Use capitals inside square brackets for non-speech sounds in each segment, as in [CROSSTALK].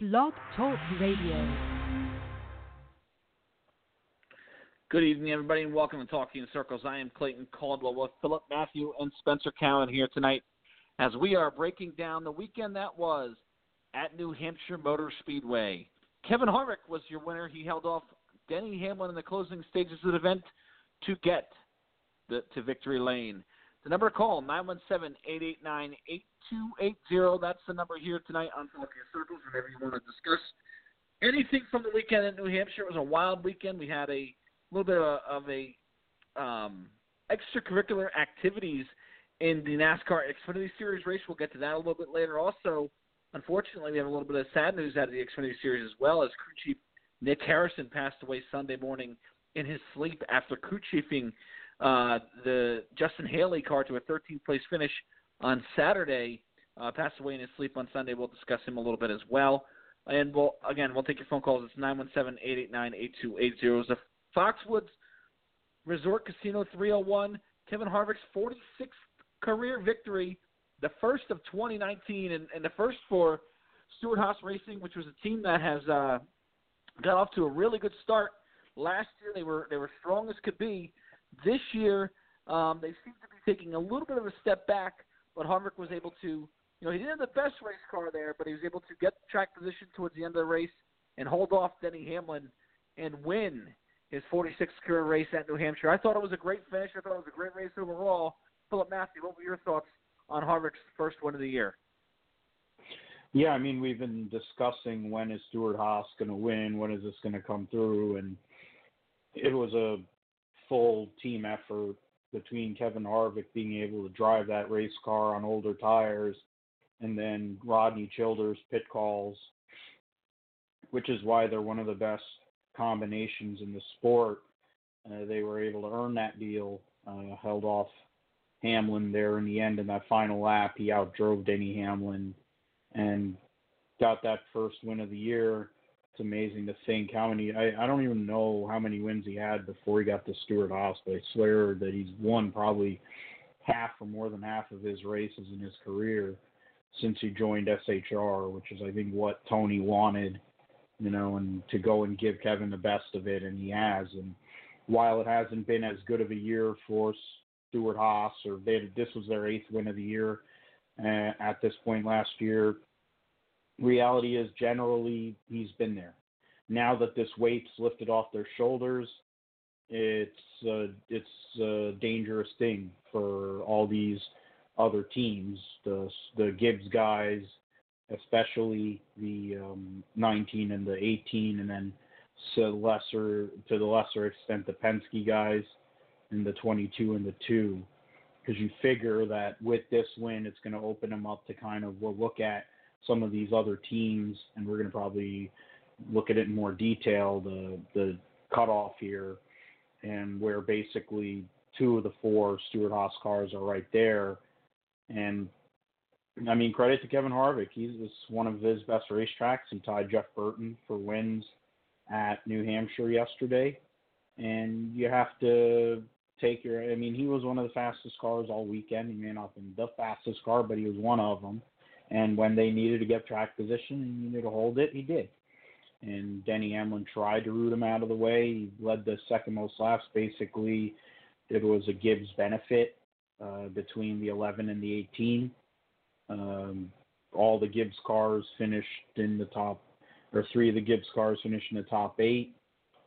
Blog Talk Radio. Good evening, everybody, and welcome to Talking in Circles. I am Clayton Caldwell with Philip Matthew and Spencer Cowan here tonight as we are breaking down the weekend that was at New Hampshire Motor Speedway. Kevin Harvick was your winner. He held off Denny Hamlin in the closing stages of the event to get the, to victory lane. The number to call, 917-889-8280. That's the number here tonight on Talking Circles whenever you want to discuss anything from the weekend in New Hampshire. It was a wild weekend. We had a little bit of a, of a um, extracurricular activities in the NASCAR Xfinity Series race. We'll get to that a little bit later. Also, unfortunately, we have a little bit of sad news out of the Xfinity Series as well as crew chief Nick Harrison passed away Sunday morning in his sleep after crew chiefing – uh, the Justin Haley car to a 13th place finish on Saturday. Uh, passed away in his sleep on Sunday. We'll discuss him a little bit as well. And we'll again we'll take your phone calls. It's nine one seven eight eight nine eight two eight zero. The Foxwoods Resort Casino 301. Kevin Harvick's 46th career victory, the first of 2019, and, and the first for Stewart-Haas Racing, which was a team that has uh, got off to a really good start. Last year they were they were strong as could be, this year, um, they seem to be taking a little bit of a step back, but Harvick was able to, you know, he didn't have the best race car there, but he was able to get track position towards the end of the race and hold off Denny Hamlin and win his 46th career race at New Hampshire. I thought it was a great finish. I thought it was a great race overall. Philip Matthew, what were your thoughts on Harvick's first win of the year? Yeah, I mean, we've been discussing when is Stewart-Haas going to win, when is this going to come through, and it was a full team effort between Kevin Harvick being able to drive that race car on older tires and then Rodney Childers pit calls, which is why they're one of the best combinations in the sport. Uh, they were able to earn that deal, uh, held off Hamlin there in the end in that final lap. He outdrove Denny Hamlin and got that first win of the year it's amazing to think how many. I, I don't even know how many wins he had before he got to Stewart-Haas, but I swear that he's won probably half or more than half of his races in his career since he joined SHR, which is I think what Tony wanted, you know, and to go and give Kevin the best of it, and he has. And while it hasn't been as good of a year for Stewart-Haas, or they, this was their eighth win of the year uh, at this point last year, reality is generally he's been there. Now that this weight's lifted off their shoulders, it's uh, it's a dangerous thing for all these other teams, the the Gibbs guys, especially the um, 19 and the 18, and then to lesser to the lesser extent the Penske guys and the 22 and the two, because you figure that with this win, it's going to open them up to kind of we'll look at some of these other teams, and we're going to probably look at it in more detail. The the cutoff here, and where basically two of the four Stewart-Haas cars are right there, and I mean credit to Kevin Harvick. He's one of his best racetracks. He tied Jeff Burton for wins at New Hampshire yesterday, and you have to take your. I mean, he was one of the fastest cars all weekend. He may not have been the fastest car, but he was one of them. And when they needed to get track position and needed to hold it, he did. And Denny Hamlin tried to root him out of the way. He led the second most laps. Basically, it was a Gibbs benefit uh, between the 11 and the 18. Um, all the Gibbs cars finished in the top, or three of the Gibbs cars finished in the top eight.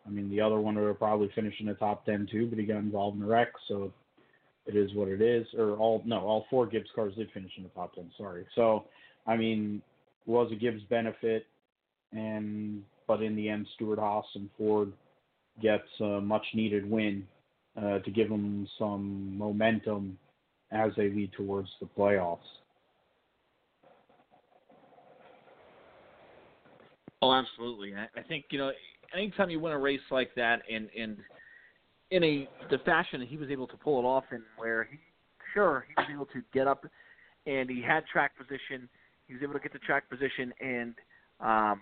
I mean, the other one would have probably finished in the top 10 too, but he got involved in the wreck, so it is what it is. Or all no, all four Gibbs cars did finish in the top ten. Sorry. So I mean, was a Gibbs benefit, and but in the end, Stewart-Haas and Ford gets a much needed win uh, to give them some momentum as they lead towards the playoffs. Oh, absolutely. I think you know, anytime you win a race like that, and and in a the fashion that he was able to pull it off in where he sure he was able to get up and he had track position. He was able to get the track position and um,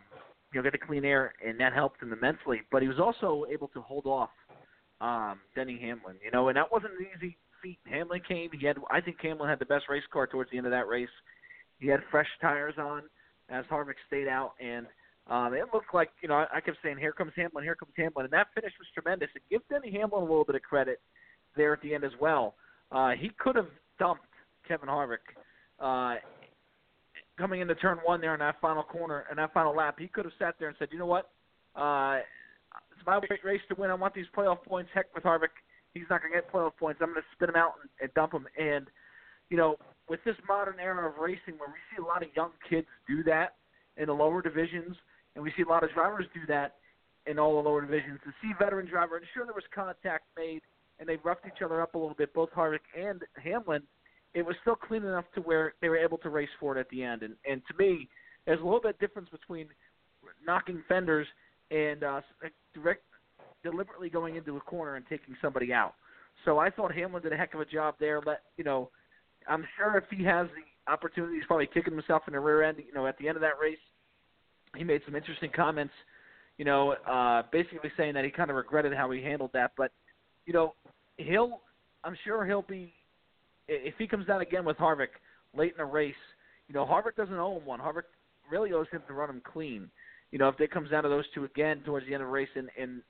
you know get the clean air, and that helped him immensely. But he was also able to hold off um, Denny Hamlin. You know, and that wasn't an easy feat. Hamlin came. He had I think Hamlin had the best race car towards the end of that race. He had fresh tires on. as Harvick stayed out, and um, it looked like you know I, I kept saying, "Here comes Hamlin, here comes Hamlin," and that finish was tremendous. And give Denny Hamlin a little bit of credit there at the end as well. Uh, he could have dumped Kevin Harvick uh, coming into turn one there in that final corner and that final lap. He could have sat there and said, "You know what? Uh, it's my race to win. I want these playoff points. Heck with Harvick. He's not going to get playoff points. I'm going to spin him out and, and dump him." And you know, with this modern era of racing, where we see a lot of young kids do that in the lower divisions, and we see a lot of drivers do that in all the lower divisions. To see veteran driver, and sure there was contact made, and they roughed each other up a little bit, both Harvick and Hamlin. It was still clean enough to where they were able to race for it at the end. And and to me, there's a little bit of difference between knocking fenders and uh, direct deliberately going into a corner and taking somebody out. So I thought Hamlin did a heck of a job there. Let you know, I'm sure if he has the opportunity, he's probably kicking himself in the rear end. You know, at the end of that race, he made some interesting comments. You know, uh, basically saying that he kind of regretted how he handled that. But you know, he'll. I'm sure he'll be if he comes down again with Harvick late in the race. You know, Harvick doesn't owe him one. Harvick really owes him to run him clean. You know, if it comes down to those two again towards the end of the race, and, and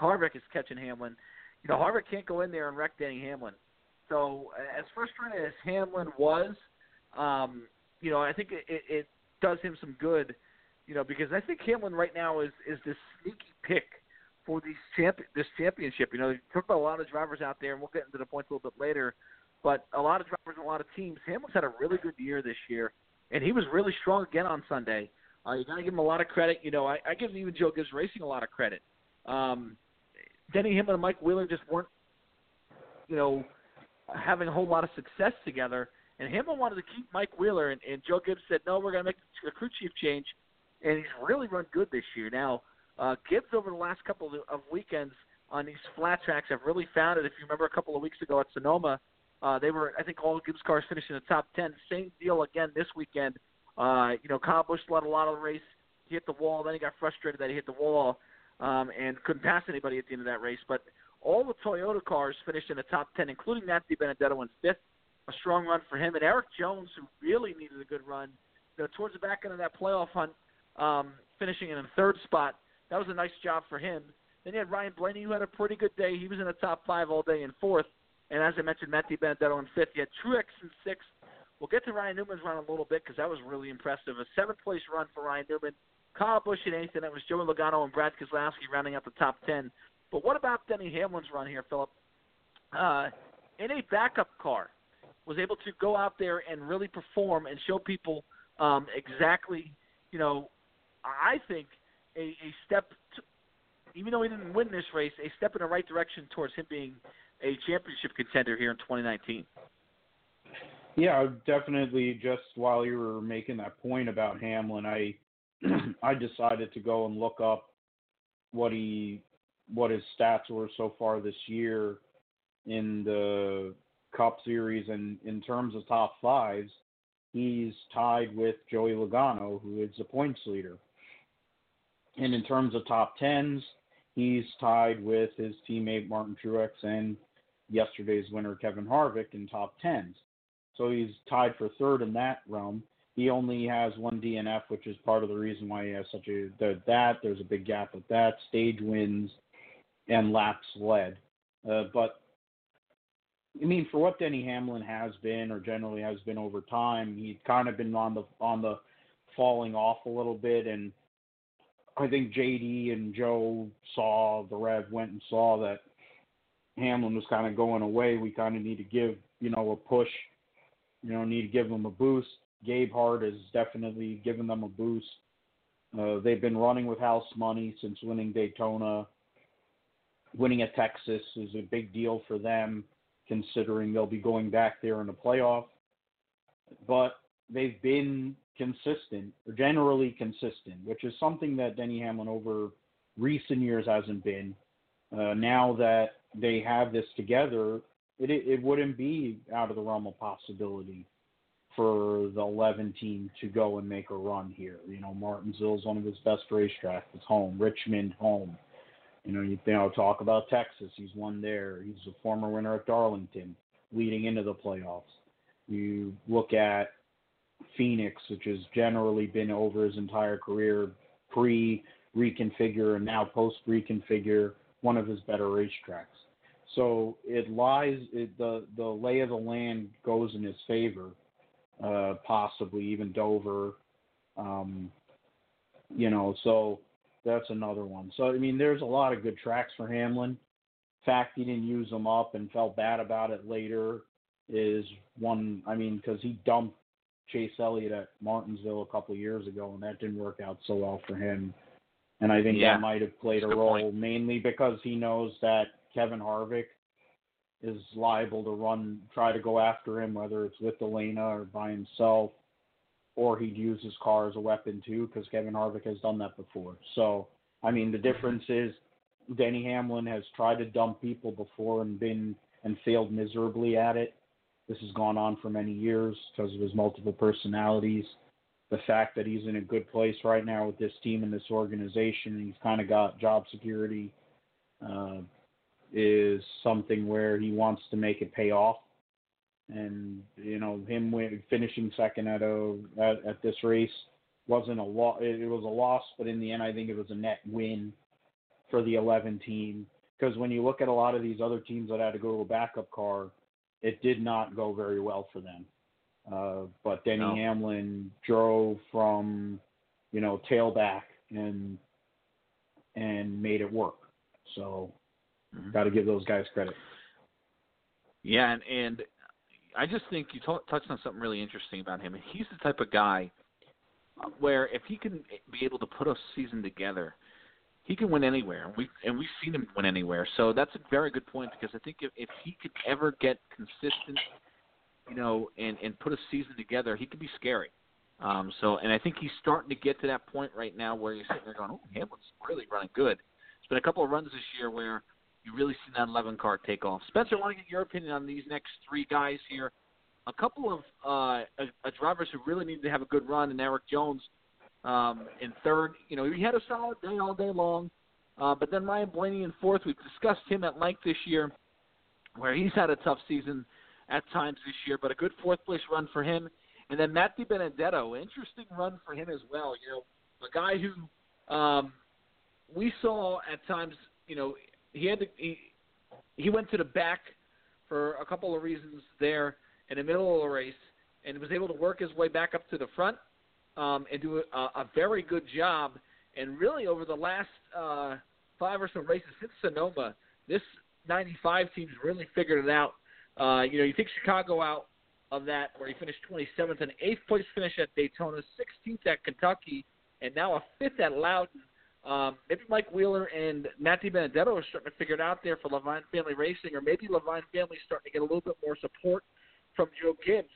Harvick is catching Hamlin, you know, Harvick can't go in there and wreck Denny Hamlin. So as frustrating as Hamlin was, um, you know, I think it, it, it does him some good, you know, because I think Hamlin right now is is this sneaky pick for these champ this championship. You know, they took a lot of drivers out there, and we'll get into the points a little bit later. But a lot of drivers and a lot of teams. Hamlin's had a really good year this year, and he was really strong again on Sunday. Uh, you got to give him a lot of credit. You know, I, I give even Joe Gibbs Racing a lot of credit. Um, Denny Hamlin and Mike Wheeler just weren't, you know, having a whole lot of success together. And Hamlin wanted to keep Mike Wheeler, and, and Joe Gibbs said, no, we're going to make a crew chief change. And he's really run good this year. Now, uh, Gibbs over the last couple of, weekends on these flat tracks have really found it. If you remember a couple of weeks ago at Sonoma, uh, they were, I think, all Gibbs cars finished in the top 10. Same deal again this weekend. Uh, you know, Kyle Busch led a lot of the race. He hit the wall. Then he got frustrated that he hit the wall um, and couldn't pass anybody at the end of that race. But all the Toyota cars finished in the top 10, including Matt DiBenedetto in fifth. A strong run for him. And Erik Jones, who really needed a good run, you know, towards the back end of that playoff hunt, um, finishing in third spot. That was a nice job for him. Then you had Ryan Blaney, who had a pretty good day. He was in the top five all day in fourth. And as I mentioned, Matt DiBenedetto in fifth. You had Truex in sixth. We'll get to Ryan Newman's run a little bit because that was really impressive. A seventh place run for Ryan Newman. Kyle Busch in eighth, and it was Joey Logano and Brad Keselowski rounding out the top ten. But what about Denny Hamlin's run here, Philip? Uh, in a backup car, was able to go out there and really perform and show people um, exactly, you know, I think a, a step, to, even though he didn't win this race, a step in the right direction towards him being a championship contender here in 2019. Yeah, definitely. Just while you were making that point about Hamlin, I [CLEARS THROAT] I decided to go and look up what he what his stats were so far this year in the Cup Series, and in terms of top fives, he's tied with Joey Logano, who is the points leader. And in terms of top tens, he's tied with his teammate Martin Truex and yesterday's winner Kevin Harvick in top tens. So he's tied for third in that realm. He only has one DNF, which is part of the reason why he has such a that. There's a big gap with that. Stage wins and laps led. Uh, but I mean, for what Denny Hamlin has been, or generally has been over time, he's kind of been on the on the falling off a little bit. And I think JD and Joe saw the Rev went and saw that Hamlin was kind of going away. We kind of need to give you know a push you know, need to give them a boost. Gabehart has definitely given them a boost. Uh, they've been running with house money since winning Daytona. Winning at Texas is a big deal for them, considering they'll be going back there in the playoff. But they've been consistent, or generally consistent, which is something that Denny Hamlin over recent years hasn't been. Uh, now that they have this together, it, it wouldn't be out of the realm of possibility for the 11 team to go and make a run here. You know, Martinsville is one of his best racetracks. It's home. Richmond, home. You know, you, you know, talk about Texas. He's won there. He's a former winner at Darlington, leading into the playoffs. You look at Phoenix, which has generally been over his entire career, pre reconfigure and now post reconfigure, one of his better racetracks. So it lies it, the the lay of the land goes in his favor, uh, possibly even Dover. Um, you know, so that's another one. So I mean, there's a lot of good tracks for Hamlin. Fact he didn't use them up and felt bad about it later is one. I mean, because he dumped Chase Elliott at Martinsville a couple of years ago, and that didn't work out so well for him. And I think Yeah. that might have played That's a role point. mainly because he knows that Kevin Harvick is liable to run, try to go after him, whether it's with Elena or by himself, or he'd use his car as a weapon too, because Kevin Harvick has done that before. So, I mean, the difference is Denny Hamlin has tried to dump people before and been and failed miserably at it. This has gone on for many years because of his multiple personalities. The fact that he's in a good place right now with this team and this organization, he's kind of got job security, uh, is something where he wants to make it pay off. And you know, him finishing second at a at, at this race wasn't a loss. It was a loss, but in the end, I think it was a net win for the 11 team. Because when you look at a lot of these other teams that had to go to a backup car, it did not go very well for them. Uh, but Denny No. Hamlin drove from, you know, tailback and and made it work. So, Mhm. got to give those guys credit. Yeah, and, and I just think you t- touched on something really interesting about him. He's the type of guy where if he can be able to put a season together, he can win anywhere. And we and we've seen him win anywhere. So that's a very good point because I think if, if he could ever get consistent, you know, and and put a season together, he could be scary. Um, so and I think he's starting to get to that point right now where you're sitting there going, "Oh, Hamlin's really running good." It's been a couple of runs this year where you really seen that 11 car take off. Spencer, I want to get your opinion on these next three guys here. A couple of uh, uh, uh, drivers who really need to have a good run, and Erik Jones um, in third. You know, he had a solid day all day long. Uh, but then Ryan Blaney in fourth. We've discussed him at length this year, where he's had a tough season at times this year, but a good fourth place run for him. And then Matt DiBenedetto, interesting run for him as well. You know, a guy who um, we saw at times, you know, he had to he, he went to the back for a couple of reasons there in the middle of the race, and was able to work his way back up to the front um, and do a, a very good job. And really, over the last uh, five or so races since Sonoma, this 95 team's really figured it out. Uh, you know, you take Chicago out of that, where he finished 27th, an eighth place finish at Daytona, 16th at Kentucky, and now a fifth at Loudon. Um, maybe Mike Wheeler and Matt DiBenedetto are starting to figure it out there for Levine Family Racing, or maybe Levine Family starting to get a little bit more support from Joe Gibbs.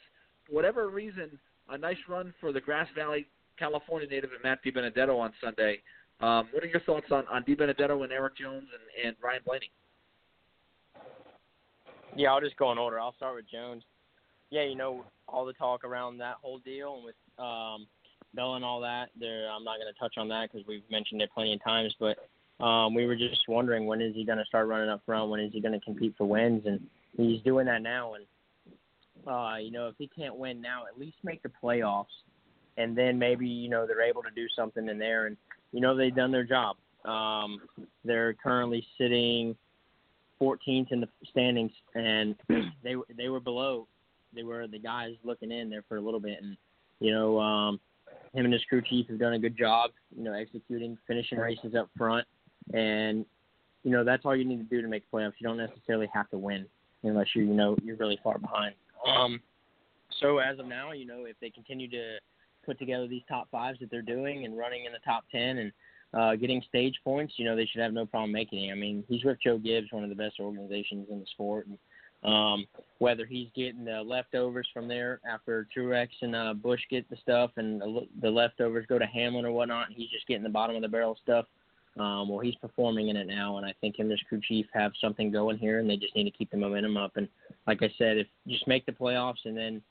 Whatever reason, a nice run for the Grass Valley, California native and Matt DiBenedetto on Sunday. Um, what are your thoughts on, on DiBenedetto and Erik Jones and, and Ryan Blaney? Yeah, I'll just go in order. I'll start with Jones. Yeah, you know all the talk around that whole deal and with um, Bell and all that. There, I'm not going to touch on that because we've mentioned it plenty of times. But um, we were just wondering when is he going to start running up front? When is he going to compete for wins? And he's doing that now. And uh, you know, if he can't win now, at least make the playoffs, and then maybe you know they're able to do something in there. And you know they've done their job. Um, they're currently sitting 14th in the standings, and [CLEARS THROAT] they they were below. They were the guys looking in there for a little bit, and you know, um, him and his crew chief have done a good job. You know, executing, finishing races up front, and you know that's all you need to do to make playoffs. You don't necessarily have to win unless you you know you're really far behind. Um, so as of now, you know, if they continue to put together these top fives that they're doing and running in the top ten and uh, getting stage points, you know, they should have no problem making it. I mean, he's with Joe Gibbs, one of the best organizations in the sport. And, um, whether he's getting the leftovers from there after Truex and uh, Busch get the stuff and the, leftovers go to Hamlin or whatnot, he's just getting the bottom of the barrel stuff. Um, well, he's performing in it now, and I think him and his crew chief have something going here, and they just need to keep the momentum up. And like I said, if just make the playoffs and then,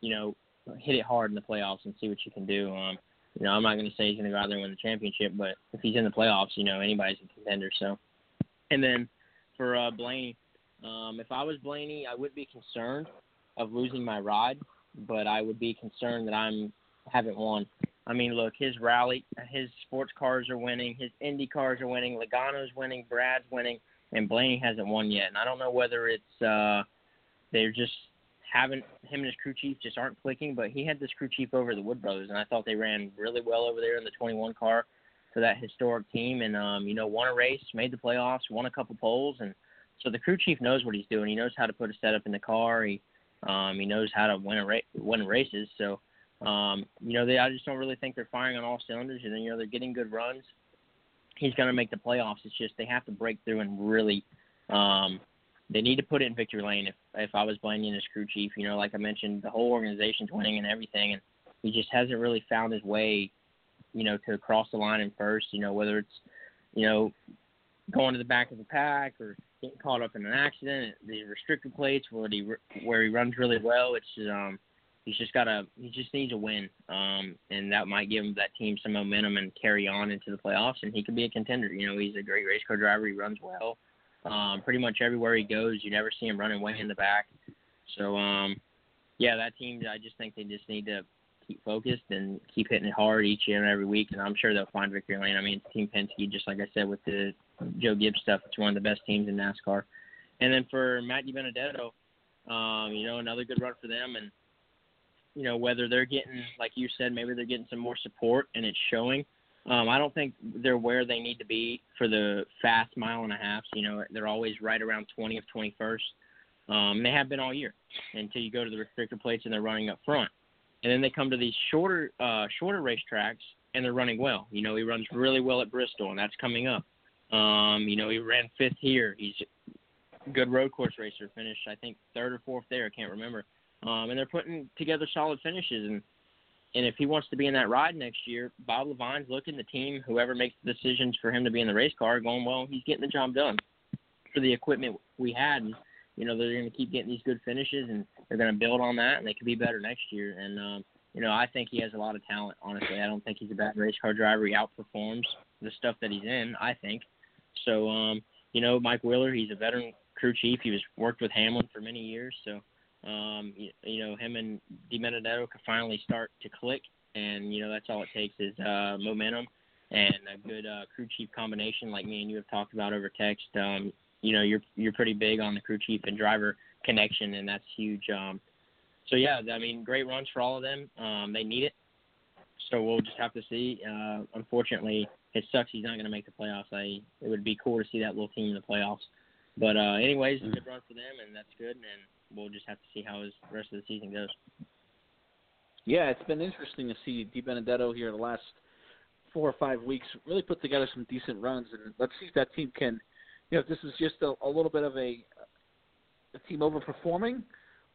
you know, hit it hard in the playoffs and see what you can do. Um, you know, I'm not going to say he's going to go out there and win the championship, but if he's in the playoffs, you know, anybody's a contender. So, and then for uh, Blaney, um, if I was Blaney, I would be concerned of losing my ride but I would be concerned that I'm haven't won. I mean, look, his rally, his sports cars are winning, his Indy cars are winning, Logano's winning, Brad's winning, and Blaney hasn't won yet. And I don't know whether it's uh, they're just haven't him and his crew chief just aren't clicking. But he had this crew chief over the Wood Brothers, and I thought they ran really well over there in the 21 car for that historic team, and um, you know, won a race, made the playoffs, won a couple poles, and so the crew chief knows what he's doing. He knows how to put a setup in the car. He um, he knows how to win a ra- win races. So um, you know, they I just don't really think they're firing on all cylinders, and you know they're getting good runs. He's going to make the playoffs. It's just they have to break through and really. Um, they need to put it in victory lane. If if I was Blaney as crew chief, you know, like I mentioned, the whole organization's winning and everything, and he just hasn't really found his way, you know, to cross the line in first. You know, whether it's, you know, going to the back of the pack or getting caught up in an accident, the restricted plates where he where he runs really well. It's um, he's just got to he just needs a win, um, and that might give him that team some momentum and carry on into the playoffs, and he could be a contender. You know, he's a great race car driver. He runs well. Um, pretty much everywhere he goes, you never see him running way in the back. So, um, yeah, that team. I just think they just need to keep focused and keep hitting it hard each year and every week, and I'm sure they'll find victory lane. I mean, Team Penske, just like I said with the Joe Gibbs stuff, it's one of the best teams in NASCAR. And then for Matt DiBenedetto, um, you know, another good run for them, and you know whether they're getting, like you said, maybe they're getting some more support and it's showing. Um, I don't think they're where they need to be for the fast mile and a half. You know, they're always right around 20th, 21st. Um, they have been all year until you go to the restrictor plates and they're running up front. And then they come to these shorter, uh, shorter racetracks and they're running well. You know, he runs really well at Bristol and that's coming up. Um, you know, he ran fifth here. He's good road course racer. Finished, I think, third or fourth there. I can't remember. Um, and they're putting together solid finishes. And and if he wants to be in that ride next year, Bob Levine's looking the team, whoever makes the decisions for him to be in the race car, going, well, he's getting the job done for the equipment we had. And, you know, they're going to keep getting these good finishes and they're going to build on that and they could be better next year. And, um, you know, I think he has a lot of talent, honestly. I don't think he's a bad race car driver. He outperforms the stuff that he's in, I think. So, um, you know, Mike Wheeler, he's a veteran crew chief. He was worked with Hamlin for many years. So, um, you, you know, him and DiBenedetto could finally start to click, and you know that's all it takes is uh, momentum and a good uh, crew chief combination, like me and you have talked about over text. Um, you know, you're you're pretty big on the crew chief and driver connection, and that's huge. Um, so yeah, I mean, great runs for all of them. Um, they need it, so we'll just have to see. Uh, unfortunately, it sucks he's not going to make the playoffs. I it would be cool to see that little team in the playoffs. But uh, anyways, a good run for them, and that's good. And we'll just have to see how his rest of the season goes. Yeah, it's been interesting to see DiBenedetto here the last four or five weeks really put together some decent runs, and let's see if that team can, you know, if this is just a, a little bit of a, a team overperforming,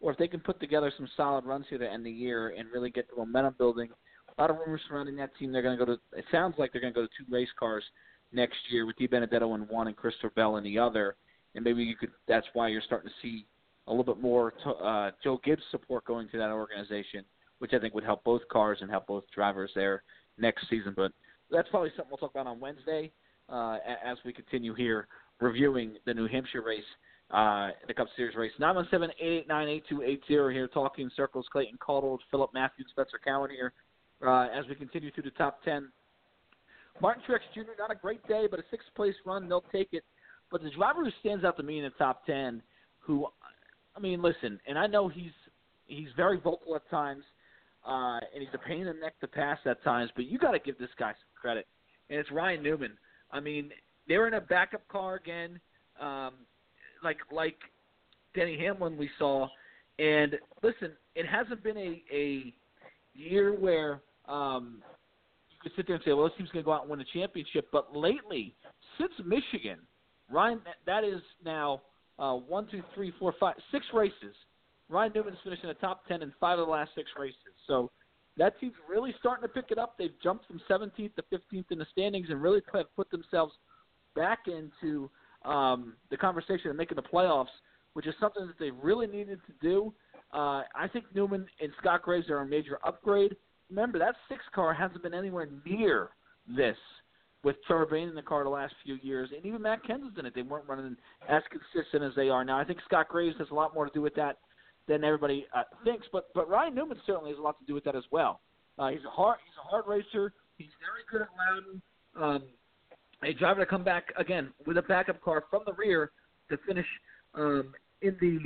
or if they can put together some solid runs here to end the year and really get the momentum building. A lot of rumors surrounding that team. They're going to go to. It sounds like they're going to go to two race cars next year with DiBenedetto in one and Christopher Bell in the other. And maybe you could. That's why you're starting to see a little bit more to, uh, Joe Gibbs support going to that organization, which I think would help both cars and help both drivers there next season. But that's probably something we'll talk about on Wednesday uh, as we continue here reviewing the New Hampshire race, uh, the Cup Series race. 917-889-8280 here talking circles. Clayton Caldwell, Philip Matthews, Spencer Cowan here uh, as we continue through the top 10. Martin Truex Jr., not a great day, but a sixth place run, they'll take it. But the driver who stands out to me in the top 10, who I mean, listen, and I know he's he's very vocal at times, uh, and he's a pain in the neck to pass at times. But you got to give this guy some credit, and it's Ryan Newman. I mean, they're in a backup car again, um, like like Denny Hamlin we saw. And listen, it hasn't been a a year where um, you could sit there and say, well, this team's going to go out and win a championship. But lately, since Michigan, Ryan, that is now uh, one, two, three, four, five, six races. Ryan Newman's finished in the top 10 in five of the last six races. So that team's really starting to pick it up. They've jumped from 17th to 15th in the standings and really have put themselves back into um, the conversation of making the playoffs, which is something that they really needed to do. Uh, I think Newman and Scott Graves are a major upgrade. Remember, that six car hasn't been anywhere near this with Trevor Bayne in the car the last few years, and even Matt Kenseth in it. They weren't running as consistent as they are now. I think Scott Graves has a lot more to do with that than everybody uh, thinks. But but Ryan Newman certainly has a lot to do with that as well. Uh, he's a hard he's a hard racer. He's very good at Loudon. Um, a driver to come back again with a backup car from the rear to finish um, in the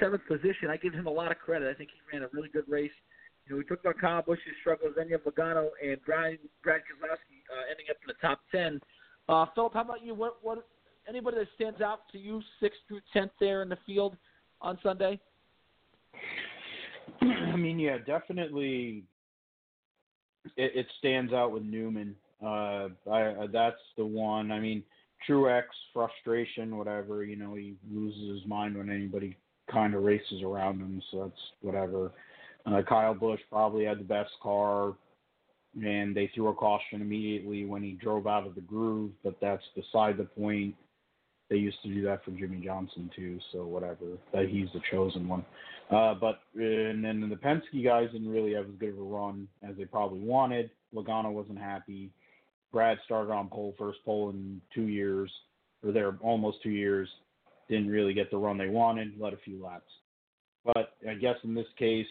seventh position. I give him a lot of credit. I think he ran a really good race. You know, we talked about Kyle Busch's struggles, then you have Logano and Brad Brad Keselowski uh, ending up in the top ten. Uh, Philip, how about you? What what anybody that stands out to you, sixth through tenth there in the field on Sunday? [CLEARS THROAT] I mean, yeah, definitely. It, it stands out with Newman. Uh, I, that's the one. I mean, Truex frustration, whatever. You know, he loses his mind when anybody kind of races around him, so that's whatever. Uh, Kyle Busch probably had the best car, and they threw a caution immediately when he drove out of the groove, but that's beside the point. They used to do that for Jimmie Johnson too, so whatever. That he's the chosen one. Uh, but and then the Penske guys didn't really have as good of a run as they probably wanted. Logano wasn't happy. Brad started on pole, first pole in two years, or there almost two years. Didn't really get the run they wanted, led a few laps. But I guess in this case,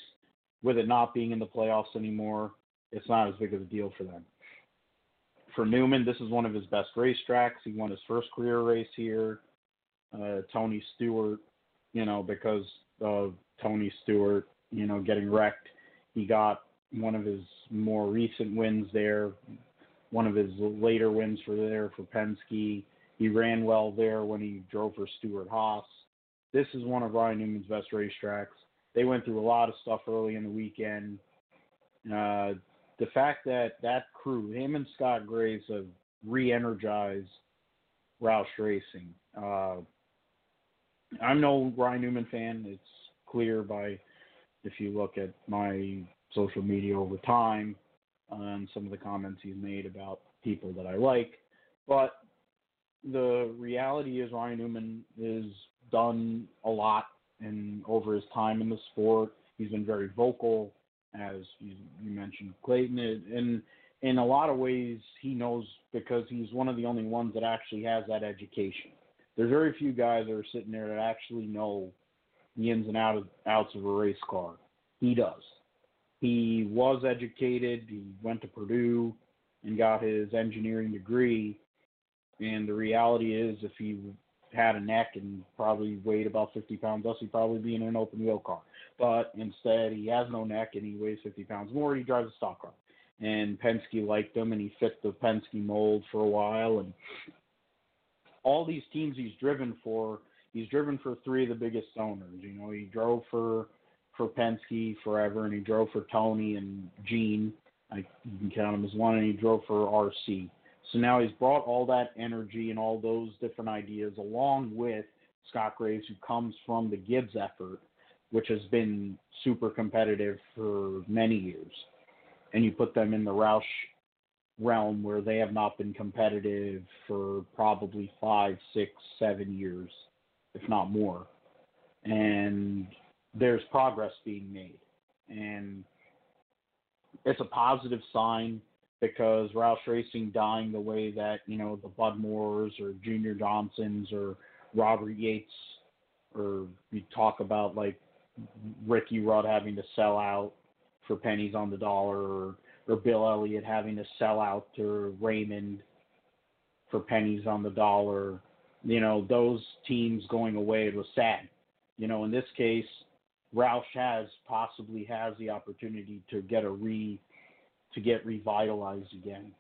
with it not being in the playoffs anymore, it's not as big of a deal for them. For Newman, this is one of his best racetracks. He won his first career race here. Uh, Tony Stewart, you know, because of Tony Stewart, you know, getting wrecked, he got one of his more recent wins there, one of his later wins for there for Penske. He ran well there when he drove for Stewart-Haas. This is one of Ryan Newman's best racetracks. They went through a lot of stuff early in the weekend. Uh, the fact that that crew, him and Scott Graves, have re-energized Roush Racing. Uh, I'm no Ryan Newman fan. It's clear by if you look at my social media over time and some of the comments he's made about people that I like. But the reality is Ryan Newman has done a lot and over his time in the sport. He's been very vocal, as you, you mentioned, Clayton. And in a lot of ways, he knows because he's one of the only ones that actually has that education. There's very few guys that are sitting there that actually know the ins and out of, outs of a race car. He does. He was educated. He went to Purdue and got his engineering degree. And the reality is, if he had a neck and probably weighed about 50 pounds less, he'd probably be in an open wheel car. But instead, he has no neck and he weighs 50 pounds more. He drives a stock car. And Penske liked him and he fit the Penske mold for a while. And all these teams he's driven for, he's driven for three of the biggest owners. You know, he drove for for Penske forever, and he drove for Tony and Gene. I you can count him as one, and he drove for RC. So now he's brought all that energy and all those different ideas along with Scott Graves, who comes from the Gibbs effort, which has been super competitive for many years. And you put them in the Roush realm where they have not been competitive for probably five, six, seven years, if not more. And there's progress being made. And it's a positive sign because Roush Racing dying the way that, you know, the Bud Moores or Junior Johnsons or Robert Yates or you talk about like Ricky Rudd having to sell out for pennies on the dollar or, or Bill Elliott having to sell out to Raymond for pennies on the dollar. You know, those teams going away, it was sad. You know, in this case, Roush has possibly has the opportunity to get a re to get revitalized again.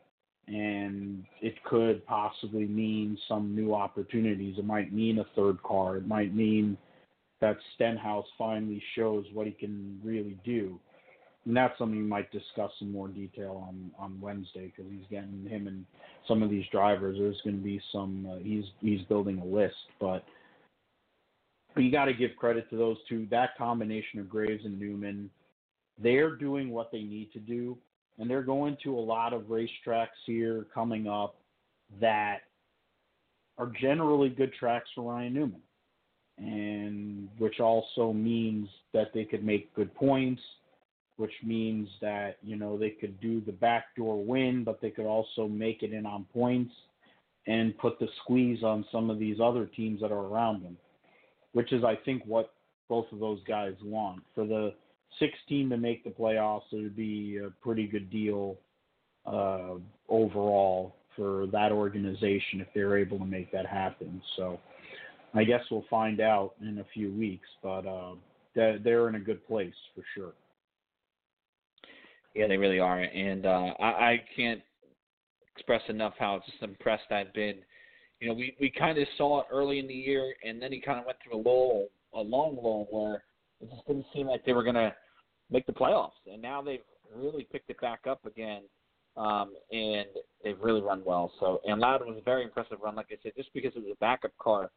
And it could possibly mean some new opportunities. It might mean a third car. It might mean that Stenhouse finally shows what he can really do. And that's something we might discuss in more detail on, on Wednesday because he's getting him and some of these drivers. There's going to be some. Uh, he's he's building a list, but but you got to give credit to those two. That combination of Graves and Newman, they're doing what they need to do, and they're going to a lot of racetracks here coming up that are generally good tracks for Ryan Newman, and which also means that they could make good points, which means that you know they could do the backdoor win, but they could also make it in on points and put the squeeze on some of these other teams that are around them which is I think what both of those guys want. For the 16 to make the playoffs, it would be a pretty good deal uh, overall for that organization if they're able to make that happen. So I guess we'll find out in a few weeks, but uh, they're, in a good place for sure. Yeah, they really are, and uh, I, I can't express enough how just impressed I've been. You know, we we kind of saw it early in the year, and then he kind of went through a lull, a long lull where it just didn't seem like they were going to make the playoffs, and now they've really picked it back up again, um, and they've really run well. So, and Loudon was a very impressive run, like I said, just because it was a backup car,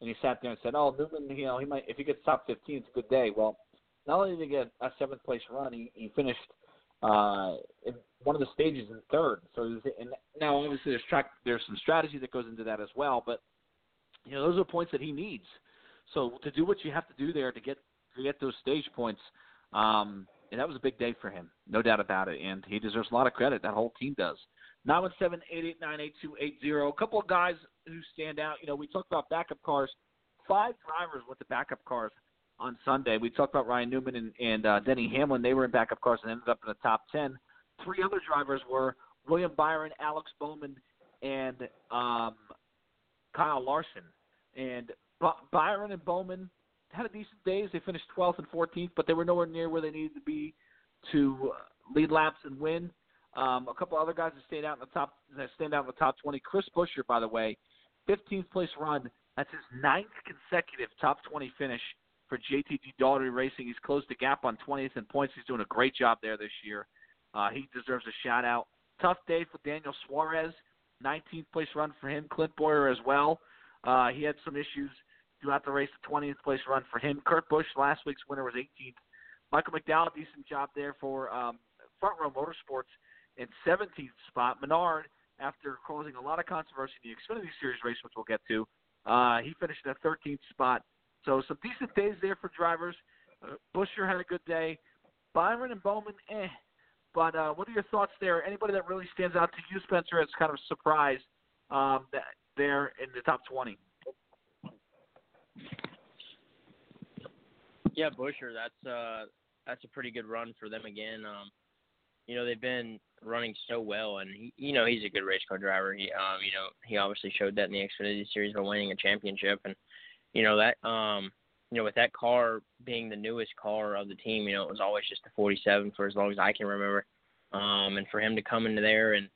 and he sat there and said, "Oh, Newman, you know, he might if he gets top 15, it's a good day." Well, not only did he get a seventh place run, he, he finished uh, in one of the stages in third. So was, and now obviously there's track there's some strategy that goes into that as well, but you know those are points that he needs. So to do what you have to do there to get to get those stage points, um, and that was a big day for him, no doubt about it, and he deserves a lot of credit. That whole team does. Nine one seven eight eight nine eight two eight zero. A couple of guys who stand out. You know, we talked about backup cars. Five drivers with the backup cars on Sunday. We talked about Ryan Newman and, and uh, Denny Hamlin. They were in backup cars and ended up in the top ten. Three other drivers were William Byron, Alex Bowman, and um, Kyle Larson. And Byron and Bowman had a decent days. They finished 12th and 14th, but they were nowhere near where they needed to be to lead laps and win. Um, a couple other guys that stayed out in the top that stand out in the top 20. Chris Buescher, by the way, 15th place run. That's his ninth consecutive top 20 finish for JTG Daugherty Racing. He's closed the gap on 20th in points. He's doing a great job there this year. Uh, he deserves a shout out. Tough day for Daniel Suarez. 19th place run for him. Clint Bowyer as well. Uh, he had some issues throughout the race. The 20th place run for him. Kurt Busch, last week's winner, was 18th. Michael McDowell, decent job there for um, Front Row Motorsports in 17th spot. Menard, after causing a lot of controversy in the Xfinity Series race, which we'll get to, uh, he finished in the 13th spot. So some decent days there for drivers. Uh, Buescher had a good day. Byron and Bowman, eh. But uh, what are your thoughts there? Anybody that really stands out to you, Spencer, as kind of a surprise um, that there in the top 20? Yeah, Buescher, that's uh, that's a pretty good run for them again. Um, you know, they've been running so well, and he, you know, he's a good race car driver. He, um, you know, he obviously showed that in the Xfinity Series by winning a championship, and you know that, um, you know, with that car being the newest car of the team, you know, it was always just the 47 for as long as I can remember, um, and for him to come into there and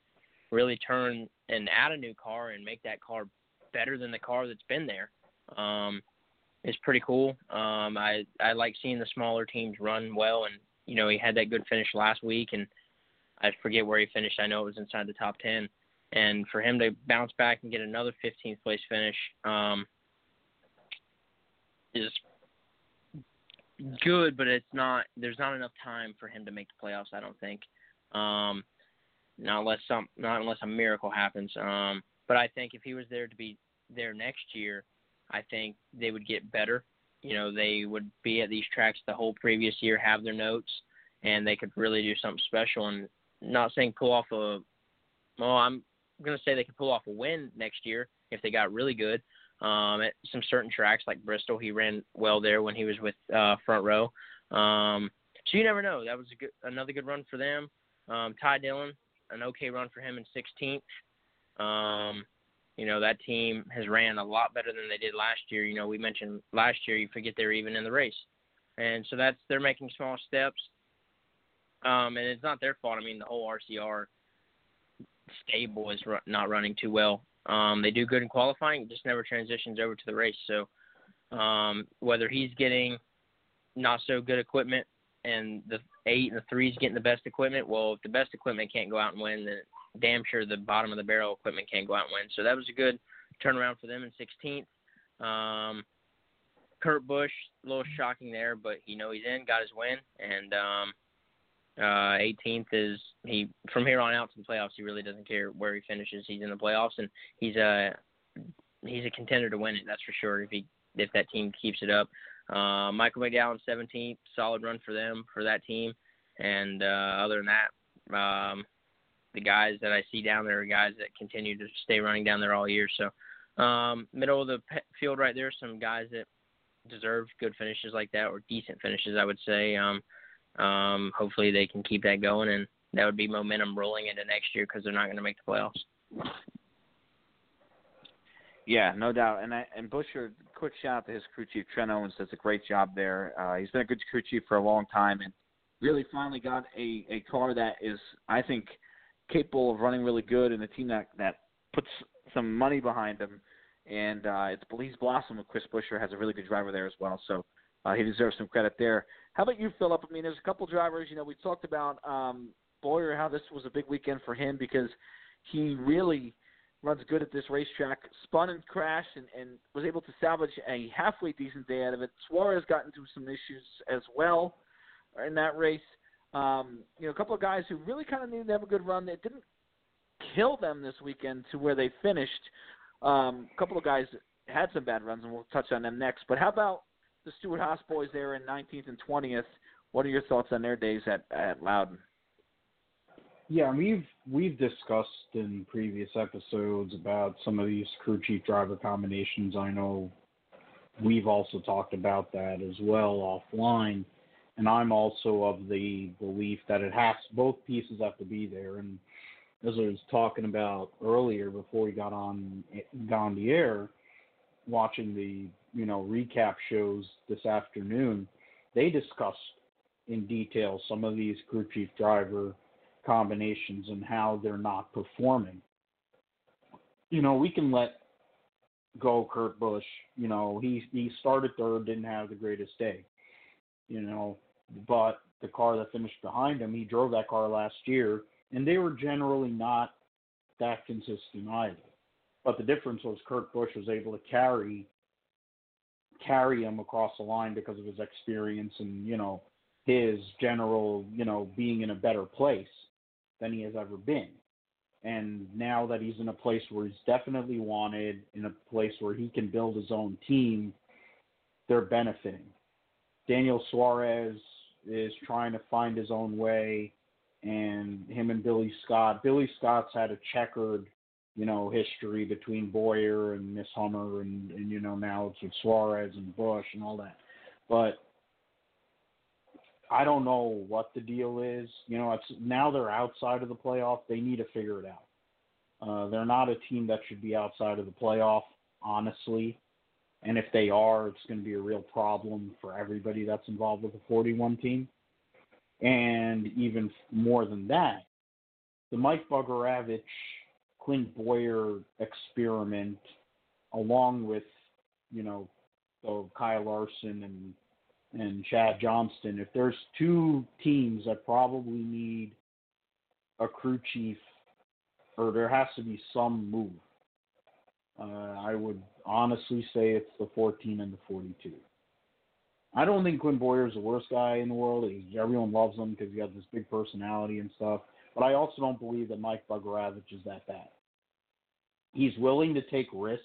really turn and add a new car and make that car better than the car that's been there. Um, is pretty cool. Um, I I like seeing the smaller teams run well, and you know he had that good finish last week, and I forget where he finished. I know it was inside the top ten, and for him to bounce back and get another 15th place finish um, is good, but it's not. There's not enough time for him to make the playoffs. I don't think. Um, not unless some, not unless a miracle happens. Um, but I think if he was there to be there next year, I think they would get better. You know, they would be at these tracks the whole previous year, have their notes, and they could really do something special. And not saying pull off a, well, I'm going to say they could pull off a win next year if they got really good. Um, at some certain tracks like Bristol, he ran well there when he was with uh, Front Row. Um, so you never know. That was a good, another good run for them. Um, Ty Dillon, an okay run for him in 16th. Um, you know, that team has ran a lot better than they did last year. You know, we mentioned last year, you forget they were even in the race. And so that's, they're making small steps. Um, and it's not their fault. I mean, the whole RCR stable is ru- not running too well. Um, they do good in qualifying, just never transitions over to the race. So um, whether he's getting not so good equipment and the eight and the threes getting the best equipment, well, if the best equipment can't go out and win, then damn sure the bottom of the barrel equipment can't go out and win. So that was a good turnaround for them in 16th. Um, Kurt Busch, a little shocking there, but you know he's in, got his win, and um, uh, 18th is he from here on out to the playoffs. He really doesn't care where he finishes. He's in the playoffs, and he's a he's a contender to win it. That's for sure. If he if that team keeps it up, uh, Michael McDowell 17th, solid run for them for that team. And uh, other than that, um, the guys that I see down there are guys that continue to stay running down there all year. So um, middle of the field right there, some guys that deserve good finishes like that or decent finishes, I would say. Um, um, hopefully they can keep that going, and that would be momentum rolling into next year because they're not going to make the playoffs. Yeah, no doubt. And I, and Buescher, quick shout out to his crew chief Trent Owens does a great job there. Uh, he's been a good crew chief for a long time, and really finally got a a car that is, I think, capable of running really good, and a team that that puts some money behind him. And uh, it's Belize Blossom with Chris Buescher has a really good driver there as well. So uh, he deserves some credit there. How about you, Philip? I mean, there's a couple drivers. You know, we talked about um, Bowyer, how this was a big weekend for him because he really runs good at this racetrack. Spun and crashed and, and was able to salvage a halfway decent day out of it. Suarez got into some issues as well in that race. Um, you know, a couple of guys who really kind of needed to have a good run. It didn't kill them this weekend to where they finished. Um, a couple of guys had some bad runs, and we'll touch on them next. But how about the Stewart Haas boys there in 19th and 20th? What are your thoughts on their days at, at Loudon? Yeah, we've we've discussed in previous episodes about some of these crew chief driver combinations. I know we've also talked about that as well offline, and I'm also of the belief that it has both pieces have to be there. And as I was talking about earlier before we got on got the air, watching the you know recap shows this afternoon, they discussed in detail some of these crew chief driver combinations and how they're not performing. You know, we can let go Kurt Busch. You know, he he started third, didn't have the greatest day. You know, but the car that finished behind him, he drove that car last year, and they were generally not that consistent either. But the difference was Kurt Busch was able to carry carry him across the line because of his experience and you know his general you know being in a better place than he has ever been. And now that he's in a place where he's definitely wanted, in a place where he can build his own team, they're benefiting. Daniel Suarez is trying to find his own way, and him and Billy Scott. Billy Scott's had a checkered, you know, history between Bowyer and Miss Hummer, and, and you know now it's with Suarez and Busch and all that. But I don't know what the deal is. You know, it's now they're outside of the playoff. They need to figure it out. Uh, they're not a team that should be outside of the playoff, honestly. And if they are, it's going to be a real problem for everybody that's involved with the 41 team. And even more than that, the Mike Bugarewicz, Clint Bowyer experiment, along with, you know, the Kyle Larson and and Chad Johnston, if there's two teams that probably need a crew chief, or there has to be some move, uh, I would honestly say it's the 14 and the 42. I don't think Clint Bowyer is the worst guy in the world. He's, everyone loves him because he has this big personality and stuff. But I also don't believe that Mike Bugarewicz is that bad. He's willing to take risks,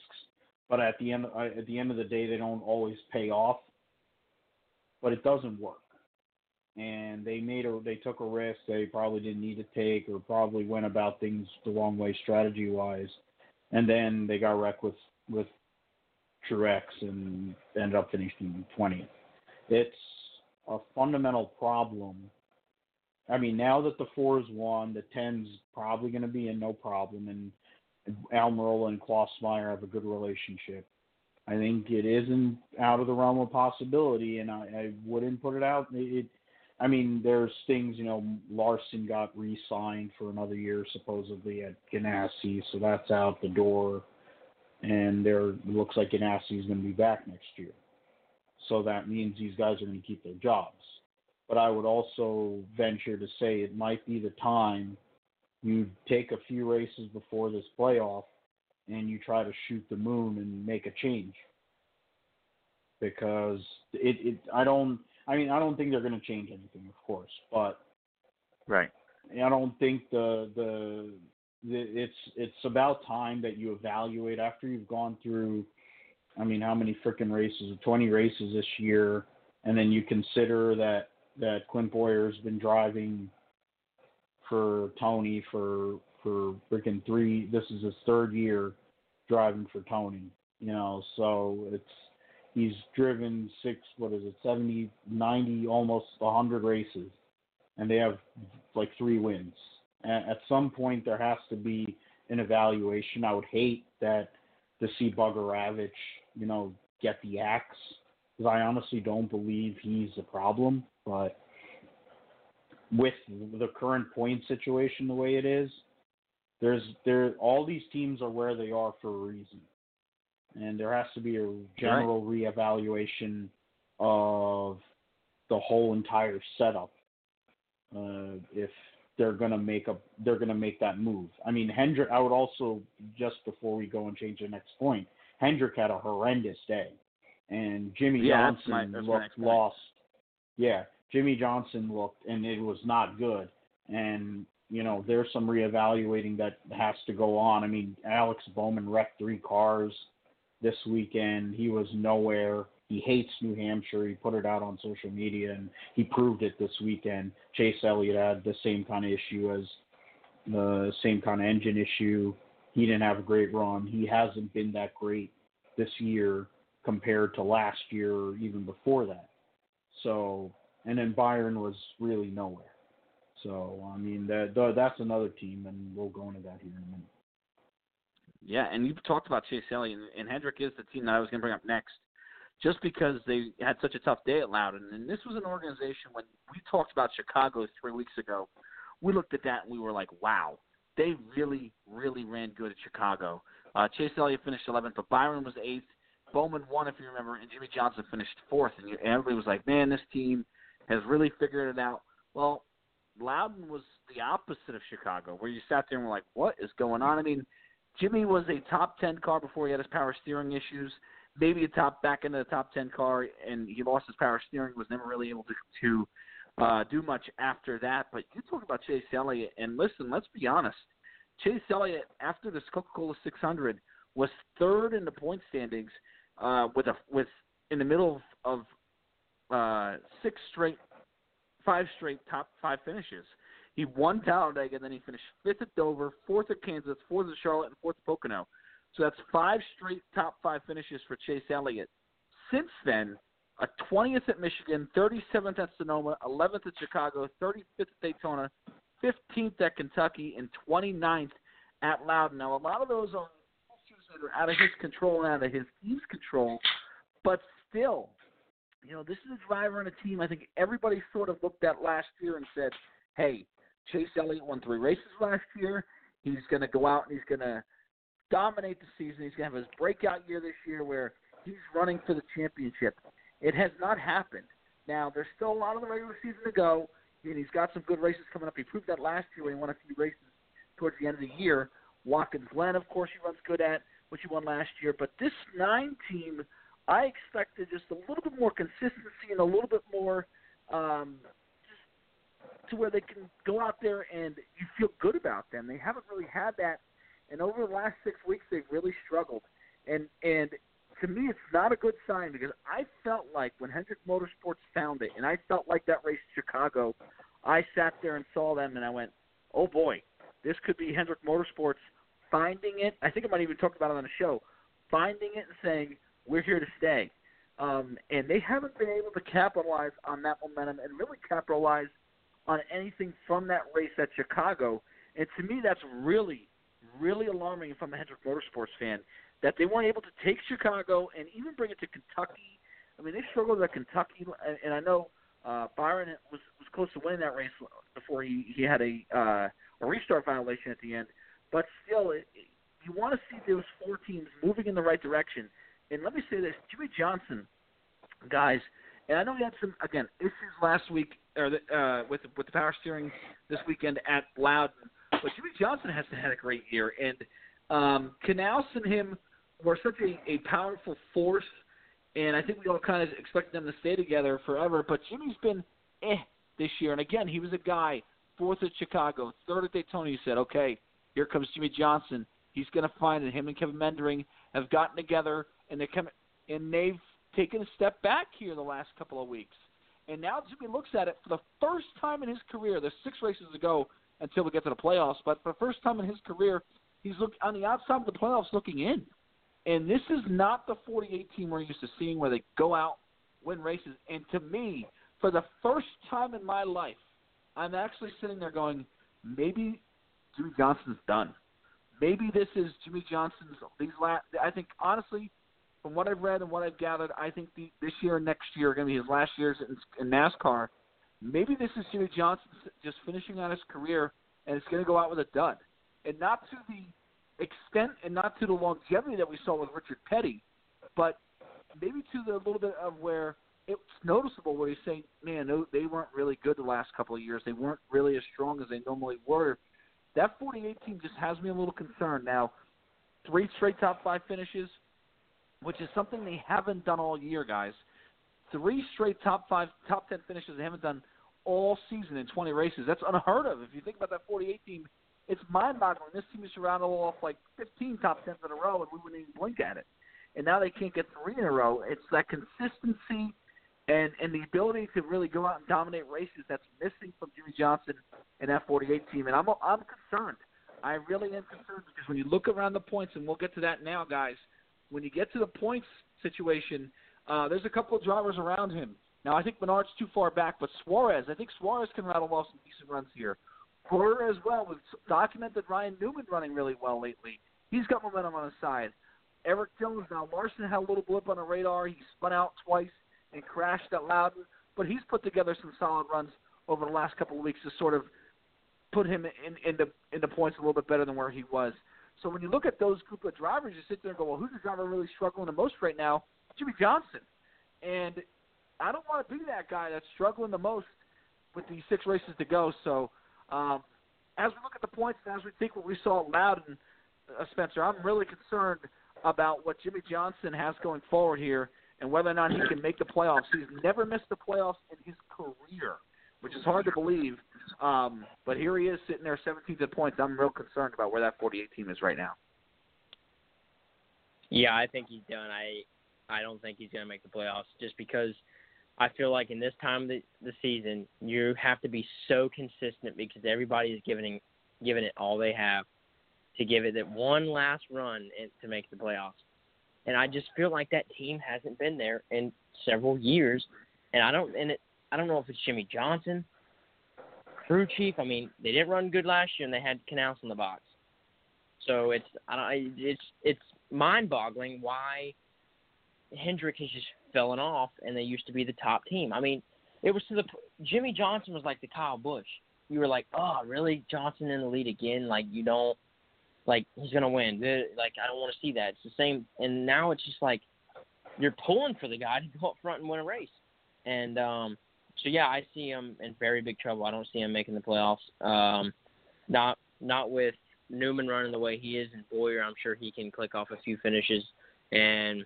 but at the end at the end of the day, they don't always pay off but it doesn't work. And they made a they took a risk they probably didn't need to take, or probably went about things the wrong way strategy wise, and then they got wrecked with with Truex and ended up finishing 20th. It's a fundamental problem. I mean, now that the four is won, the ten's probably going to be in no problem, and Almirola and Klaus Meyer have a good relationship. I think it isn't out of the realm of possibility, and I, I wouldn't put it out. It, I mean, there's things, you know, Larson got re-signed for another year supposedly at Ganassi, so that's out the door, and there looks like Ganassi is going to be back next year. So that means these guys are going to keep their jobs. But I would also venture to say it might be the time you take a few races before this playoff and you try to shoot the moon and make a change because it, it I don't I mean I don't think they're going to change anything of course but right I don't think the, the the it's it's about time that you evaluate after you've gone through I mean how many freaking races 20 races this year and then you consider that that Clint Bowyer's been driving for Tony for for freaking three. This is his third year driving for Tony. You know, so it's He's driven six, what is it, 70, 90, almost 100 races, and they have like three wins. At some point, there has to be an evaluation. I would hate that to see Bugarewicz, you know, get the axe because I honestly don't believe he's a problem. But with the current point situation the way it is, there's there all these teams are where they are for a reason, and there has to be a general right. reevaluation of the whole entire setup uh, if they're gonna make a they're gonna make that move. I mean Hendrick. I would also just before we go and change the next point, Hendrick had a horrendous day, and Jimmie yeah, Johnson that's my, that's looked lost. Yeah, Jimmie Johnson looked, and it was not good. And you know, there's some reevaluating that has to go on. I mean, Alex Bowman wrecked three cars this weekend. He was nowhere. He hates New Hampshire. He put it out on social media, and he proved it this weekend. Chase Elliott had the same kind of issue as the same kind of engine issue. He didn't have a great run. He hasn't been that great this year compared to last year or even before that. So, and then Byron was really nowhere. So I mean that that's another team, and we'll go into that here in a minute. Yeah, and you talked about Chase Elliott, and Hendrick is the team that I was going to bring up next, just because they had such a tough day at Loudon. And this was an organization when we talked about Chicago three weeks ago, we looked at that and we were like, wow, they really, really ran good at Chicago. Uh, Chase Elliott finished 11th, but Byron was eighth. Bowman won, if you remember, and Jimmie Johnson finished fourth. And everybody was like, man, this team has really figured it out. Well, Loudon was the opposite of Chicago, where you sat there and were like, "What is going on?" I mean, Jimmie was a top ten car before he had his power steering issues. Maybe a top back into the top ten car, and he lost his power steering. Was never really able to to uh, do much after that. But you talk about Chase Elliott, and listen, let's be honest. Chase Elliott, after this Coca-Cola 600, was third in the point standings uh, with a with in the middle of, of uh, six straight five straight top five finishes. He won Talladega, and then he finished fifth at Dover, fourth at Kansas, fourth at Charlotte, and fourth at Pocono. So that's five straight top five finishes for Chase Elliott. Since then, a 20th at Michigan, 37th at Sonoma, 11th at Chicago, 35th at Daytona, 15th at Kentucky, and 29th at Loudon. Now, a lot of those are that are out of his control and out of his team's control, but still, you know, this is a driver and a team. I think everybody sort of looked at last year and said, "Hey, Chase Elliott won three races last year. He's going to go out and he's going to dominate the season. He's going to have his breakout year this year where he's running for the championship." It has not happened. Now, there's still a lot of the regular season to go, and he's got some good races coming up. He proved that last year when he won a few races towards the end of the year. Watkins Glen, of course, he runs good at, which he won last year. But this nine team I expected just a little bit more consistency and a little bit more um, to where they can go out there and you feel good about them. They haven't really had that, and over the last six weeks they've really struggled. And and to me, it's not a good sign because I felt like when Hendrick Motorsports found it, and I felt like that race in Chicago, I sat there and saw them, and I went, "Oh boy, this could be Hendrick Motorsports finding it." I think I might even talk about it on the show, finding it and saying, we're here to stay. Um, and they haven't been able to capitalize on that momentum and really capitalize on anything from that race at Chicago. And to me, that's really, really alarming if I'm a Hendrick Motorsports fan that they weren't able to take Chicago and even bring it to Kentucky. I mean, they struggled at Kentucky, and I know uh, Byron was was close to winning that race before he he had a uh, a restart violation at the end. But still, it, you want to see those four teams moving in the right direction and let me say this, Jimmie Johnson, guys, and I know he had some again issues last week or the, uh, with with the power steering this weekend at Loudon, but Jimmie Johnson hasn't had a great year, and um, Knaus and him were such a, a powerful force, and I think we all kind of expected them to stay together forever. But Jimmie's been eh this year, and again, he was a guy fourth at Chicago, third at Daytona. You said, okay, here comes Jimmie Johnson. He's going to find it. Him and Kevin Meendering have gotten together and they come and they've taken a step back here the last couple of weeks. And now Jimmie looks at it for the first time in his career. There's six races to go until we get to the playoffs, but for the first time in his career, he's look on the outside of the playoffs looking in. And this is not the 48 team we're used to seeing where they go out, win races. And to me, for the first time in my life, I'm actually sitting there going, maybe Jimmie Johnson's done. Maybe this is Jimmie Johnson's these last. I think honestly, from what I've read and what I've gathered, I think the, this year and next year are going to be his last years in, in NASCAR. Maybe this is Jimmie Johnson just finishing out his career, and it's going to go out with a dud, and not to the extent and not to the longevity that we saw with Richard Petty, but maybe to the little bit of where it's noticeable where he's saying, "Man, no, they weren't really good the last couple of years. They weren't really as strong as they normally were." That 48 team just has me a little concerned. Now, three straight top five finishes, which is something they haven't done all year, guys. Three straight top five, top ten finishes they haven't done all season in 20 races. That's unheard of. If you think about that 48 team, it's mind-boggling. This team is surrounded off like 15 top tens in a row, and we wouldn't even blink at it. And now they can't get three in a row. It's that consistency and and the ability to really go out and dominate races that's missing from Jimmie Johnson and that 48 team. And I'm I'm concerned. I really am concerned because when you look around the points, and we'll get to that now, guys. When you get to the points situation, uh, there's a couple of drivers around him. Now I think Menard's too far back, but Suarez, I think Suarez can rattle off some decent runs here. Porter as well. We've documented Ryan Newman running really well lately. He's got momentum on his side. Erik Jones now. Larson had a little blip on the radar. He spun out twice and crashed at Loudon, but he's put together some solid runs over the last couple of weeks to sort of put him in, in the in the points a little bit better than where he was. So when you look at those group of drivers, you sit there and go, well, who's the driver really struggling the most right now? Jimmie Johnson. And I don't want to be that guy that's struggling the most with these six races to go. So um, as we look at the points and as we think what we saw at Loudon, uh, Spencer, I'm really concerned about what Jimmie Johnson has going forward here and whether or not he can make the playoffs. He's never missed the playoffs in his career, which is hard to believe. Um, but here he is sitting there 17th in points. I'm real concerned about where that 48 team is right now. Yeah, I think he's done. I I don't think he's going to make the playoffs just because I feel like in this time of the, the season you have to be so consistent because everybody is giving giving it all they have to give it that one last run to make the playoffs. And I just feel like that team hasn't been there in several years. And I don't and it I don't know if it's Jimmie Johnson, crew chief. I mean, they didn't run good last year and they had Knaus in the box. So it's I don't it's it's mind boggling why Hendrick has just fallen off and they used to be the top team. I mean, it was to the Jimmie Johnson was like the Kyle Busch. You were like, oh, really, Johnson in the lead again? Like you don't like he's gonna win. Like I don't want to see that. It's the same. And now it's just like you're pulling for the guy to go up front and win a race. And um, so yeah, I see him in very big trouble. I don't see him making the playoffs. Um, not not with Newman running the way he is, and Bowyer. I'm sure he can click off a few finishes. And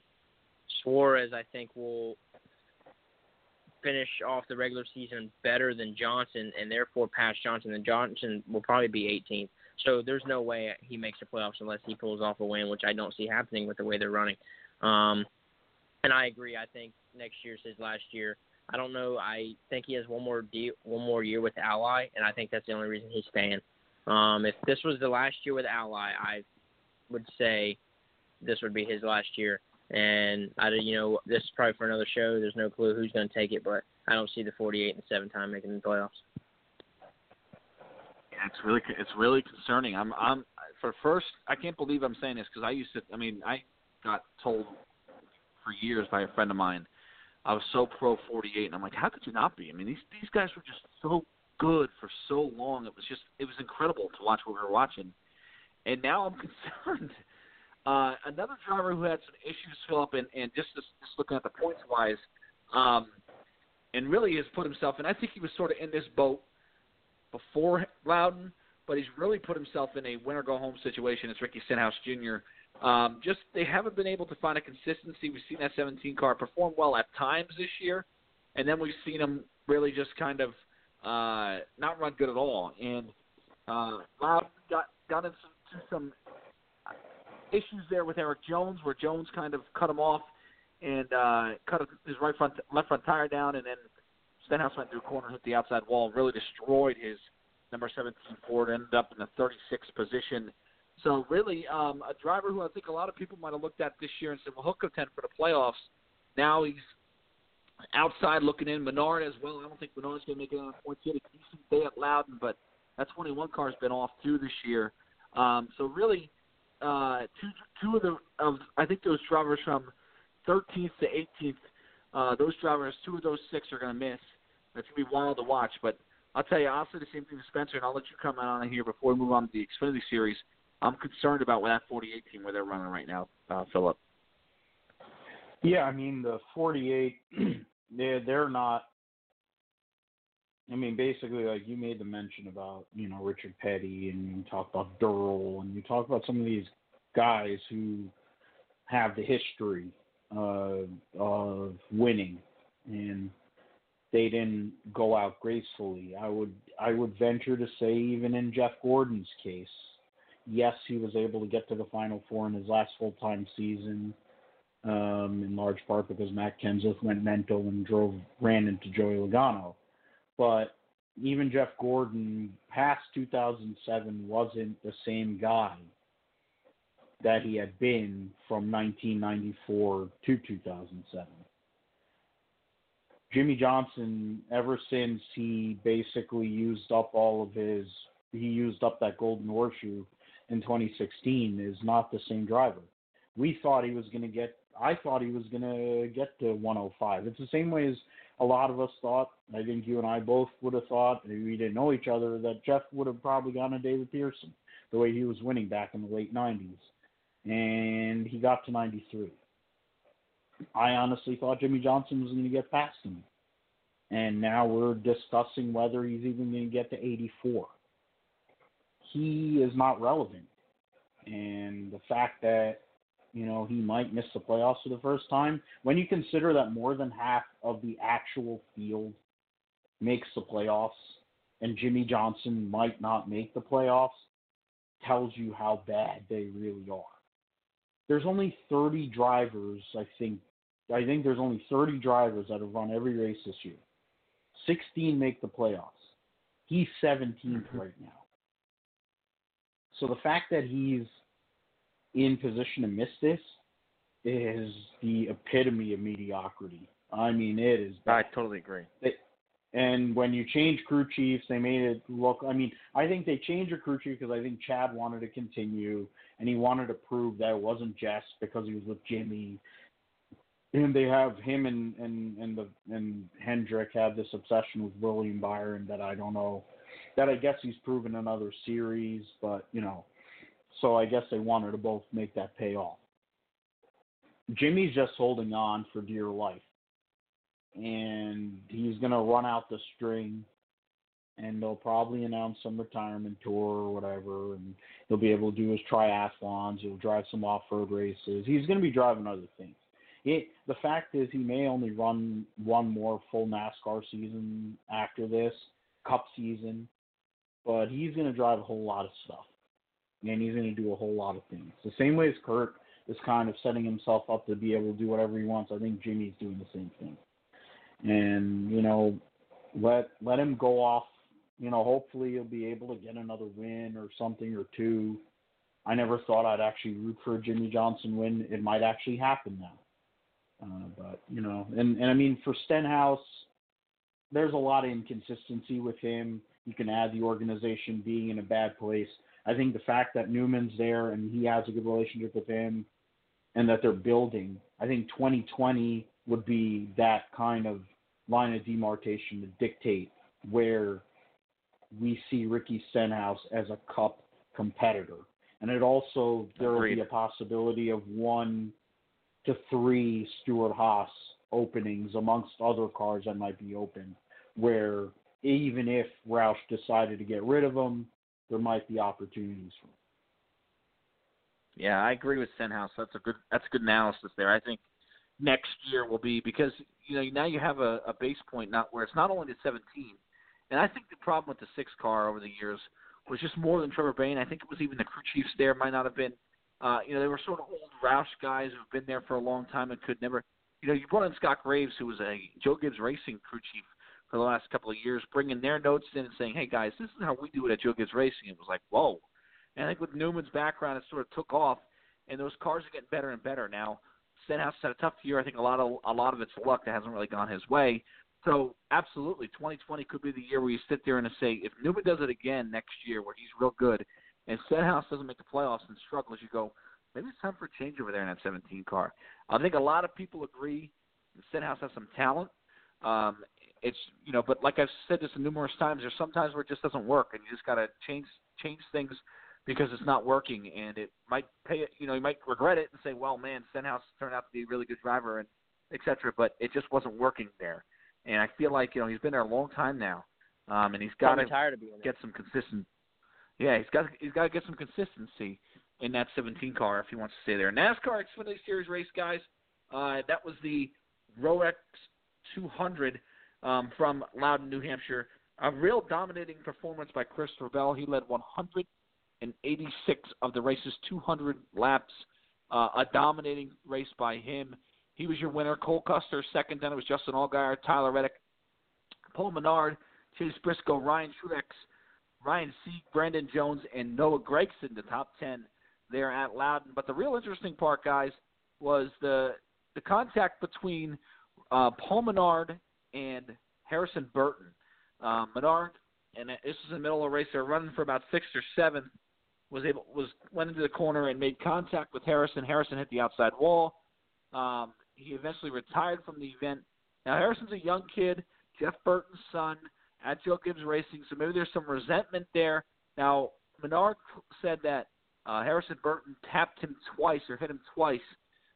Suarez, I think, will finish off the regular season better than Johnson, and therefore pass Johnson. And Johnson will probably be 18th. So there's no way he makes the playoffs unless he pulls off a win, which I don't see happening with the way they're running. Um, and I agree. I think next year's his last year. I don't know. I think he has one more deal, one more year with Ally, and I think that's the only reason he's staying. Um, if this was the last year with Ally, I would say this would be his last year. And I, you know, this is probably for another show. There's no clue who's going to take it, but I don't see the 48 and seven time making the playoffs. Yeah, it's really it's really concerning. I'm I'm for first I can't believe I'm saying this because I used to. I mean, I got told for years by a friend of mine I was so pro 48, and I'm like, how could you not be? I mean, these these guys were just so good for so long. It was just it was incredible to watch what we were watching, and now I'm [LAUGHS] concerned. Uh, another driver who had some issues, Philip, and, and just, just just looking at the points wise, um, and really has put himself, and I think he was sort of in this boat before Loudon, but he's really put himself in a winner go home situation. It's Ricky Stenhouse Jr. Um, just they haven't been able to find a consistency. We've seen that 17 car perform well at times this year, and then we've seen him really just kind of uh, not run good at all. And uh, got got into some, issues there with Erik Jones, where Jones kind of cut him off and uh, cut his right front left front tire down, and then Stenhouse went through a corner, hit the outside wall, really destroyed his number 17 Ford. Ended up in the 36th position So really, um, a driver who I think a lot of people might have looked at this year and said, "Well, he'll contend for the playoffs." Now he's outside looking in. Menard as well. I don't think Menard's going to make it on points. He had a decent day at Loudon, but that 21 car's been off too this year. Um, so really, uh, two two of the of I think those drivers from 13th to 18th, uh, those drivers, two of those six are going to miss. It's going to be wild to watch. But I'll tell you, I'll say the same thing to Spencer, and I'll let you comment on it here before we move on to the Xfinity Series. I'm concerned about that 48 team where they're running right now, uh, Philip. Yeah, I mean the 48, [CLEARS THROAT] they're they're not. I mean, basically, like you made the mention about you know Richard Petty, and you talk about Darrell, and you talk about some of these guys who have the history uh, of winning, and they didn't go out gracefully. I would I would venture to say even in Jeff Gordon's case, yes, he was able to get to the Final Four in his last full time season, um, in large part because Matt Kenseth went mental and drove ran into Joey Logano. But even Jeff Gordon past 2007 wasn't the same guy that he had been from 1994 to 2007. Jimmie Johnson, ever since he basically used up all of his, he used up that golden horseshoe in 2016, is not the same driver. We thought he was going to get, I thought he was going to get to 105. It's the same way as a lot of us thought. I think you and I both would have thought, we didn't know each other, that Jeff would have probably gone to David Pearson the way he was winning back in the late 90s. And he got to 93. I honestly thought Jimmie Johnson was going to get past him. And now we're discussing whether he's even going to get to 84. He is not relevant. And the fact that, you know, he might miss the playoffs for the first time, when you consider that more than half of the actual field makes the playoffs and Jimmie Johnson might not make the playoffs, tells you how bad they really are there's only 30 drivers, I think. I think there's only 30 drivers that have run every race this year. 16 make the playoffs. He's 17th mm-hmm. right now. So the fact that he's in position to miss this is the epitome of mediocrity. I mean, it is. Bad. I totally agree. And when you change crew chiefs, they made it look. I mean, I think they changed the crew chief because I think Chad wanted to continue, and he wanted to prove that it wasn't just because he was with Jimmie. And they have him and and and the and Hendrick have this obsession with William Byron that I don't know, that I guess he's proven in other series, but you know, so I guess they wanted to both make that pay off. Jimmie's just holding on for dear life and he's to run out the string and they'll probably announce some retirement tour or whatever and he'll be able to do his triathlons he'll drive some off-road races he's to be driving other things it, the fact is he may only run one more full nascar season after this cup season but he's going to drive a whole lot of stuff and he's going to do a whole lot of things the same way as kurt is kind of setting himself up to be able to do whatever he wants i think jimmie's doing the same thing and you know let let him go off. You know, hopefully he'll be able to get another win or something or two. I never thought I'd actually root for a Jimmie Johnson win. It might actually happen now. Uh, but you know, and and I mean for Stenhouse, there's a lot of inconsistency with him. You can add the organization being in a bad place. I think the fact that Newman's there and he has a good relationship with him, and that they're building. I think 2020 would be that kind of line of demarcation to dictate where we see Ricky Stenhouse as a cup competitor. And it also there will be a possibility of one to three Stewart-Haas openings amongst other cars that might be open, where even if Roush decided to get rid of them, there might be opportunities for him. Yeah, I agree with Stenhouse. That's a good that's a good analysis there. I think next year will be because you know now you have a, a base point not where it's not only the 17, and I think the problem with the six car over the years was just more than Trevor Bayne. I think it was even the crew chiefs there might not have been. Uh, you know, they were sort of old Roush guys who've been there for a long time and could never. You know, you brought in Scott Graves, who was a Joe Gibbs Racing crew chief for the last couple of years, bringing their notes in and saying, "Hey guys, this is how we do it at Joe Gibbs Racing." It was like, whoa, And I think with Newman's background, it sort of took off, and those cars are getting better and better now. Stenhouse had a tough year. I think a lot of a lot of it's luck that hasn't really gone his way. So absolutely, 2020 could be the year where you sit there and say, if Newman does it again next year, where he's real good, and Stenhouse doesn't make the playoffs and struggles, you go, maybe it's time for a change over there in that 17 car. I think a lot of people agree Stenhouse has some talent. Um, it's you know, but like I've said this numerous times, there's sometimes where it just doesn't work, and you just got to change change things because it's not working, and it might pay. You know, you might regret it and say, well, man, Stenhouse turned out to be a really good driver, and etc. But it just wasn't working there, and I feel like you know he's been there a long time now, um, and he's got to get some consistent. Yeah, he's got he's got to get some consistency in that 17 car if he wants to stay there. NASCAR Xfinity Series race, guys. Uh, that was the Rolex 200 um, from Loudon, New Hampshire. A real dominating performance by Christopher Bell. He led 186 of the race's 200 laps. Uh, a dominating race by him. He was your winner. Cole Custer second. Then it was Justin Allgaier, Tyler Reddick, Paul Menard, Chase Briscoe, Ryan Truex, Ryan Sieg, Brandon Jones, and Noah Gragson, the top 10 there at Loudon. But the real interesting part, guys, was the the contact between uh, Paul Menard and Harrison Burton. Um, Menard, and this was in the middle of the race. They were running for about six or seven. Was able was went into the corner and made contact with Harrison. Harrison hit the outside wall. Um, he eventually retired from the event. Now Harrison's a young kid, Jeff Burton's son at Joe Gibbs Racing, so maybe there's some resentment there. Now Menard said that uh, Harrison Burton tapped him twice or hit him twice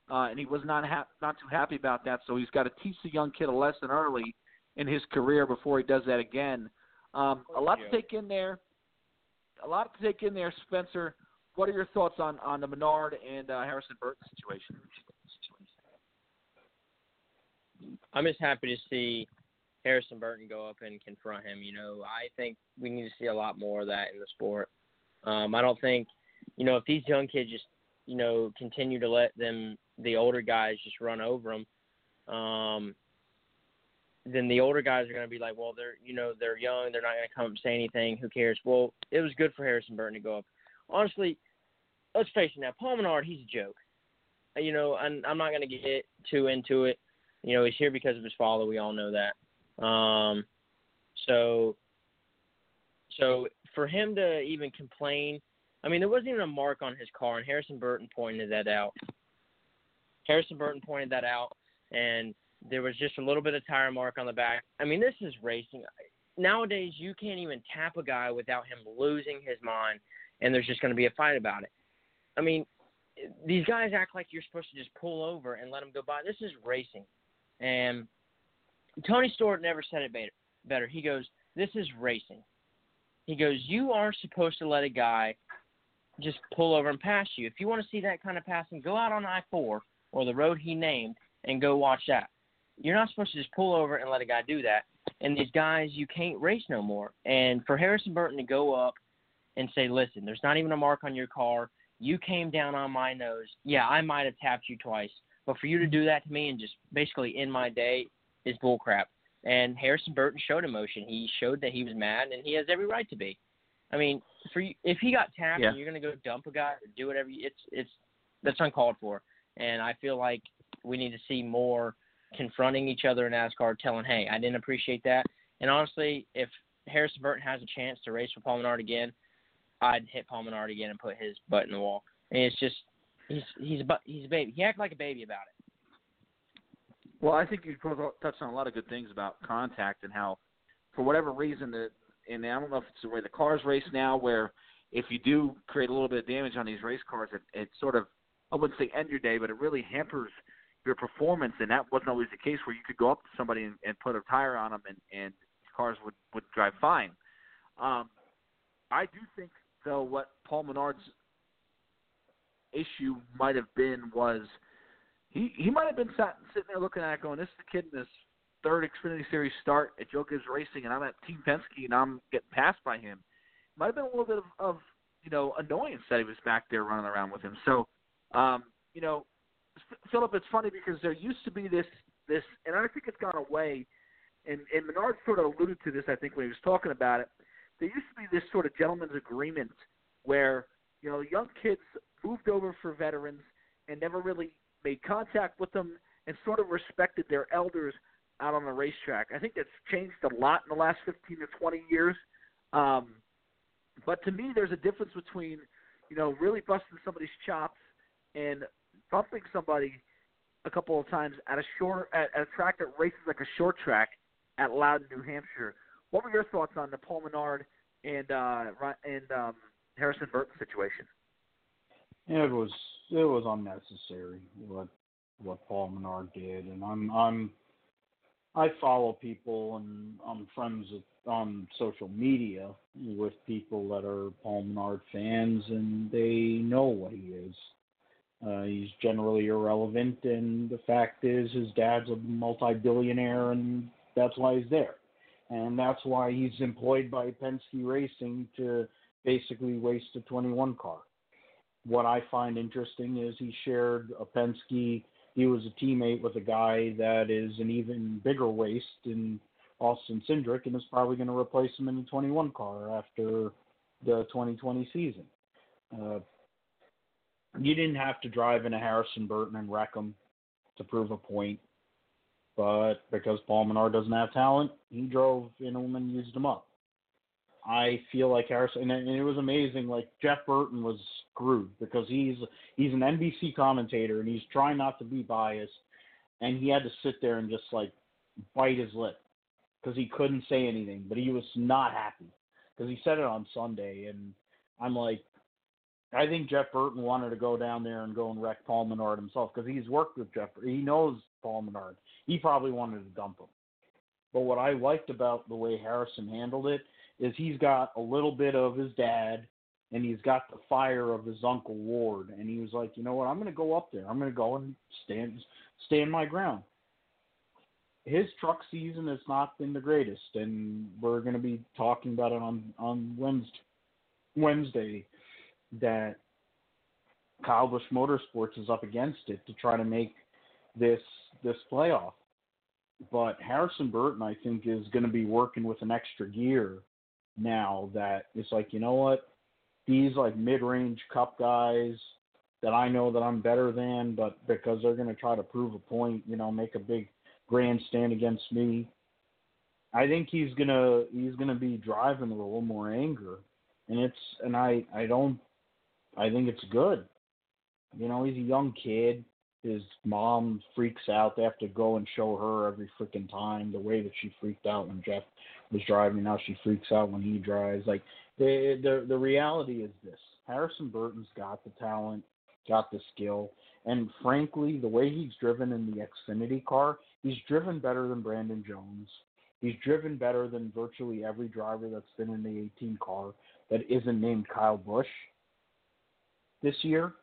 uh, and he was not ha- not too happy about that. So he's got to teach the young kid a lesson early in his career before he does that again. Um, a lot to take in there. A lot to take in there, Spencer. What are your thoughts on on the Menard and uh, Harrison Burton situation? I'm just happy to see Harrison Burton go up and confront him. You know, I think we need to see a lot more of that in the sport. Um, I don't think, you know, if these young kids just, you know, continue to let them the older guys just run over them, um, then the older guys are going to be like, well, they're you know they're young, they're not going to come and say anything. Who cares? Well, it was good for Harrison Burton to go up. Honestly, let's face it now, Paul Menard, he's a joke. You know, I'm, I'm not going to get too into it. You know, he's here because of his father. We all know that. Um, so, so for him to even complain, I mean, there wasn't even a mark on his car, and Harrison Burton pointed that out. Harrison Burton pointed that out, and there was just a little bit of tire mark on the back. I mean, this is racing. Nowadays, you can't even tap a guy without him losing his mind, and there's just going to be a fight about it. I mean, these guys act like you're supposed to just pull over and let them go by. This is racing, and Tony Stewart never said it better. He goes, "This is racing." He goes, "You are supposed to let a guy just pull over and pass you. If you want to see that kind of passing, go out on I four or the road he named and go watch that. You're not supposed to just pull over and let a guy do that. And these guys, you can't race no more. And for Harrison Burton to go up and say, listen, there's not even a mark on your car. You came down on my nose. Yeah, I might have tapped you twice. But for you to do that to me and just basically end my day is bullcrap. And Harrison Burton showed emotion. He showed that he was mad, and he has every right to be. I mean, for you, if he got tapped yeah. and you're going to go dump a guy or do whatever, it's it's that's uncalled for. And I feel like we need to see more confronting each other in NASCAR, telling, hey, I didn't appreciate that. And honestly, if Harrison Burton has a chance to race for Paul Menard again, I'd hit Paul Menard again and put his butt in the wall. And it's just he's he's a he's a baby. He acted like a baby about it. Well, I think you touched on a lot of good things about contact and how, for whatever reason, that and I don't know if it's the way the cars race now, where if you do create a little bit of damage on these race cars, it, it sort of I wouldn't say end your day, but it really hampers your performance. And that wasn't always the case where you could go up to somebody and, and put a tire on them and, and cars would, would drive fine. Um, I do think, though, what Paul Menard's issue might have been was he he might have been sat, sitting there looking at it going, this is the kid in this third Xfinity Series start at Joe Gibbs Racing, and I'm at Team Penske, and I'm getting passed by him. Might have been a little bit of, of you know annoyance that he was back there running around with him. So um, you know, Philip, it's funny because there used to be this this, and I think it's gone away. And and Menard sort of alluded to this, I think, when he was talking about it. There used to be this sort of gentleman's agreement where You know, young kids moved over for veterans and never really made contact with them and sort of respected their elders out on the racetrack. I think that's changed a lot in the last 15 to 20 years. Um, but to me, there's a difference between, you know, really busting somebody's chops and bumping somebody a couple of times at a short at, at a track that races like a short track at Loudon, New Hampshire. What were your thoughts on the Paul Menard and uh, and um, Harrison Burton situation? It was it was unnecessary what what Paul Menard did, and I'm I'm I follow people and I'm friends with, on social media with people that are Paul Menard fans, and they know what he is. Uh, he's generally irrelevant, and the fact is, his dad's a multi-billionaire, and that's why he's there, and that's why he's employed by Penske Racing to basically waste a 21 car. What I find interesting is he shared a Penske. He was a teammate with a guy that is an even bigger waste in Austin Cindric, and is probably going to replace him in the 21 car after the 2020 season. Uh, you didn't have to drive in a Harrison Burton and wreck him to prove a point. But because Paul Menard doesn't have talent, he drove in him and used him up. I feel like Harrison, and it was amazing. Like Jeff Burton was screwed because he's he's an NBC commentator and he's trying not to be biased, and he had to sit there and just like bite his lip because he couldn't say anything, but he was not happy because he said it on Sunday, and I'm like, I think Jeff Burton wanted to go down there and go and wreck Paul Menard himself because he's worked with Jeff. He knows Paul Menard. He probably wanted to dump him. But what I liked about the way Harrison handled it is he's got a little bit of his dad and he's got the fire of his uncle Ward and he was like, "You know what? I'm going to go up there. I'm going to go and stand stand my ground." His truck season has not been the greatest and we're going to be talking about it on on Wednesday Wednesday that Kyle Busch Motorsports is up against it to try to make this this playoff. But Harrison Burton, I think, is going to be working with an extra gear now that it's like, you know what? These like mid-range cup guys that I know that I'm better than, but because they're to try to prove a point, you know, make a big grandstand against me. I think he's gonna he's gonna be driving a little more anger, and it's and I I don't I think it's good. You know, he's a young kid. His mom freaks out. They have to go and show her every freaking time the way that she freaked out when Jeff was driving. Now she freaks out when he drives. Like the the the reality is this: Harrison Burton's got the talent, got the skill, and frankly, the way he's driven in the Xfinity car, he's driven better than Brandon Jones. He's driven better than virtually every driver that's been in the 18 car that isn't named Kyle Busch this year.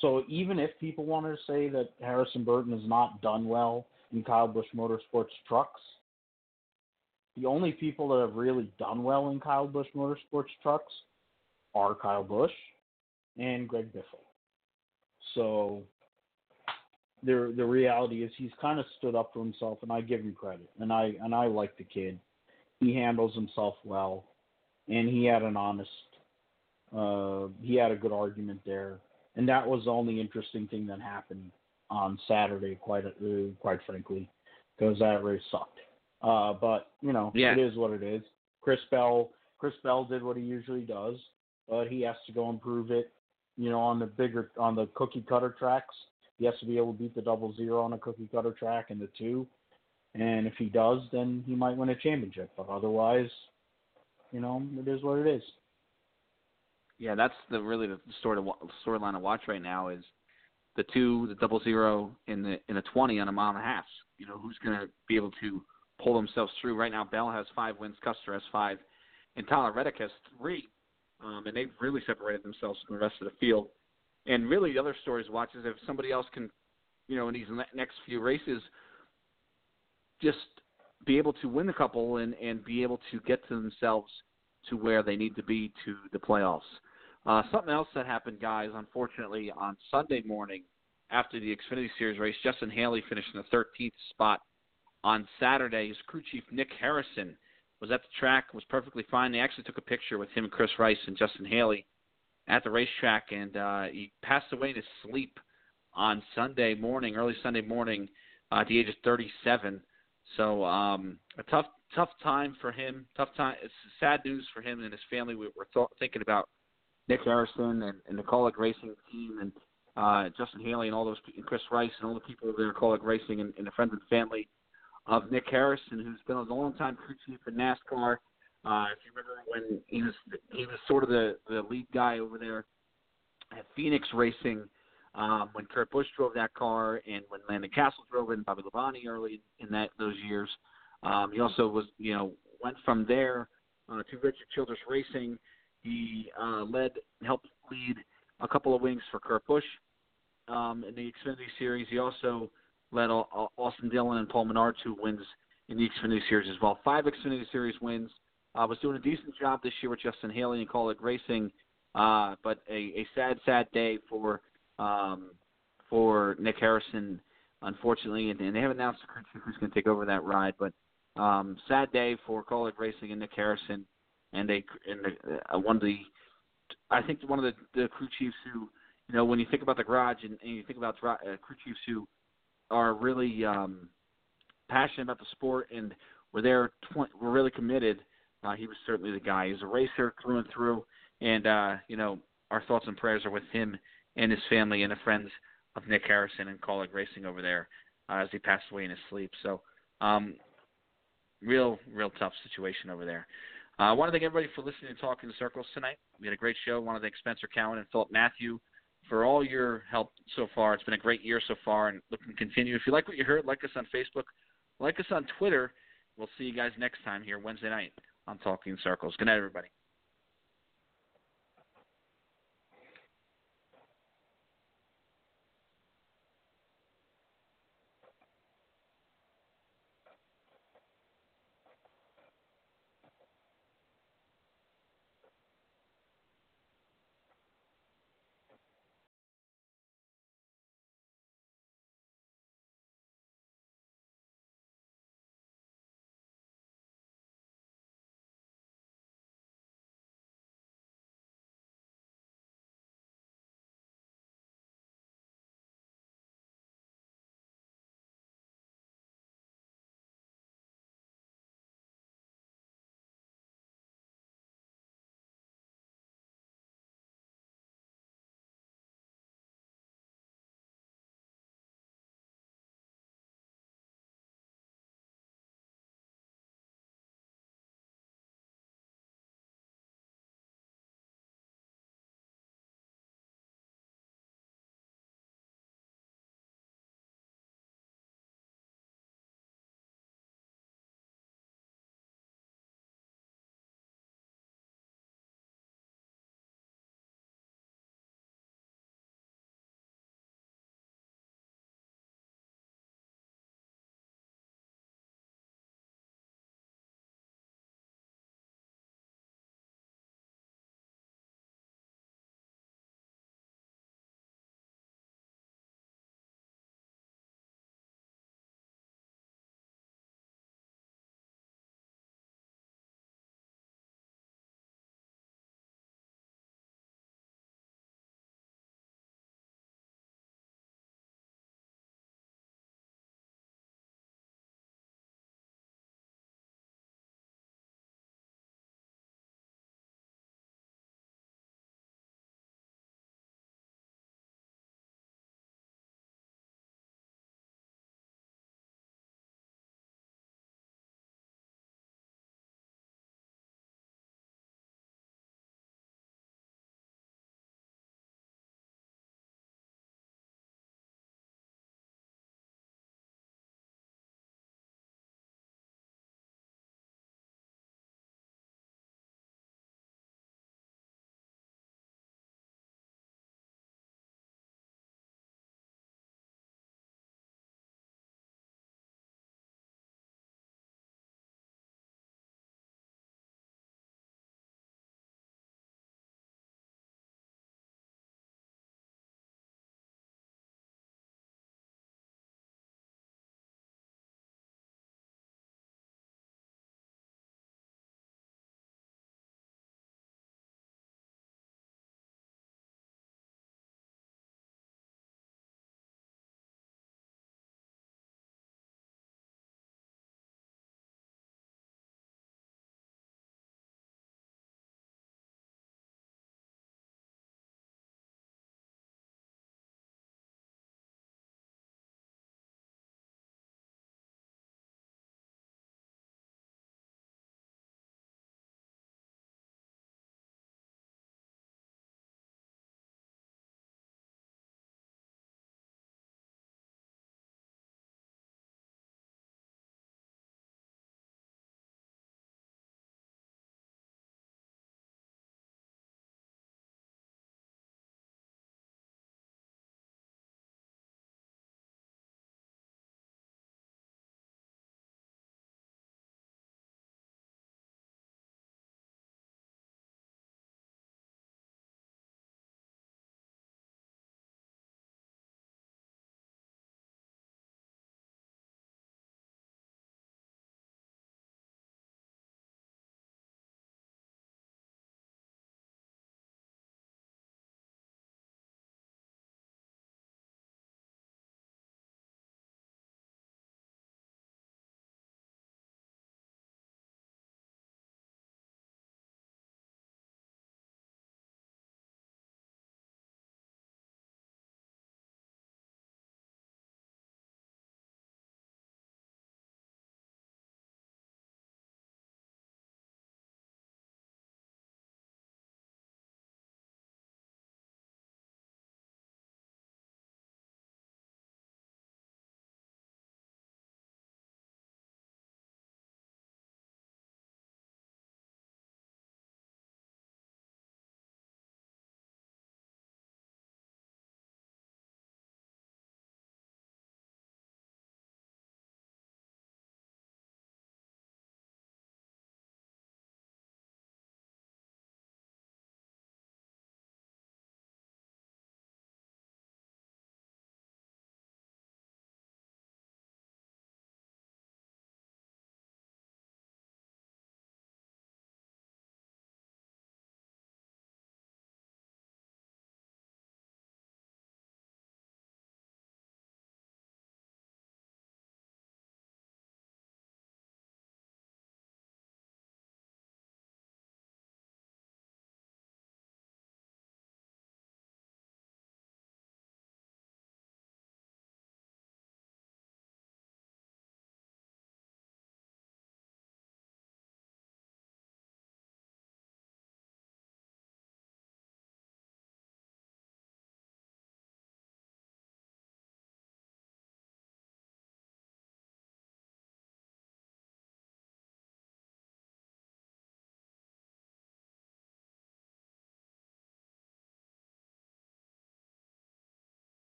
So even if people want to say that Harrison Burton has not done well in Kyle Busch Motorsports trucks, the only people that have really done well in Kyle Busch Motorsports trucks are Kyle Busch and Greg Biffle. So the the reality is he's kind of stood up for himself, and I give him credit, and I and I like the kid. He handles himself well, and he had an honest uh, he had a good argument there, and that was the only interesting thing that happened on Saturday. Quite uh, quite frankly, because that race sucked. Uh, but you know, yeah. it is what it is. Chris Bell, Chris Bell did what he usually does, but he has to go and prove it. You know, on the bigger, on the cookie cutter tracks, he has to be able to beat the double zero on a cookie cutter track and the two. And if he does, then he might win a championship. But otherwise, you know, it is what it is yeah, that's the really the story storyline to watch right now is the two, the double zero in the in a twenty on a mile and a half. You know, who's going to be able to pull themselves through? Right now, Bell has five wins, Custer has five, and Tyler Reddick has three, um, and they've really separated themselves from the rest of the field. And really, the other stories to watch is if somebody else can, you know, in these next few races, just be able to win a couple and and be able to get to themselves to where they need to be to the playoffs. Uh, something else that happened, guys, unfortunately, on Sunday morning after the Xfinity Series race, Justin Haley finished in the 13th spot. On Saturday, his crew chief, Nick Harrison, was at the track, was perfectly fine. They actually took a picture with him, Chris Rice, and Justin Haley. at the racetrack, and uh, he passed away in his sleep on Sunday morning, early Sunday morning, uh, at the age of 37. So um, a tough, tough time for him. Tough time. It's sad news for him and his family. We were th- thinking about Nick Harrison and, and the Kaulig Racing team and uh, Justin Haley and all those and Chris Rice and all the people over there at Kaulig Racing and, and the friends and family of Nick Harrison, who's been a long time crew chief for NASCAR. Uh, if you remember when he was he was sort of the the lead guy over there at Phoenix Racing um, when Kurt Busch drove that car and when Landon Cassill drove it and Bobby Labonte early in that those years. Um, he also was you know went from there uh, to Richard Childress Racing. He uh, led helped lead a couple of wings for Kurt Busch um, in the Xfinity Series. He also led Austin Dillon and Paul Menard to wins in the Xfinity Series as well. Five Xfinity Series wins. Uh, was doing a decent job this year with Justin Haley and Kaulig Racing, uh, but a, a sad, sad day for um, for Nick Harrison, unfortunately, and, and they haven't announced who's going to take over that ride. But um, sad day for Kaulig Racing and Nick Harrison, and they and the, uh, one of the I think one of the, the crew chiefs who you know when you think about the garage and, and you think about uh, crew chiefs who are really um, passionate about the sport and were there, tw- were really committed. Uh, he was certainly the guy. He's a racer through and through, and uh, you know our thoughts and prayers are with him and his family and the friends of Nick Harrison and Kaulig Racing over there uh, as he passed away in his sleep. So, um, real, real tough situation over there. Uh, I want to thank everybody for listening to Talking the Circles tonight. We had a great show. I want to thank Spencer Cowan and Philip Matthew for all your help so far. It's been a great year so far, and looking to continue. If you like what you heard, like us on Facebook, like us on Twitter. We'll see you guys next time here Wednesday night on Talking Circles. Good night, everybody.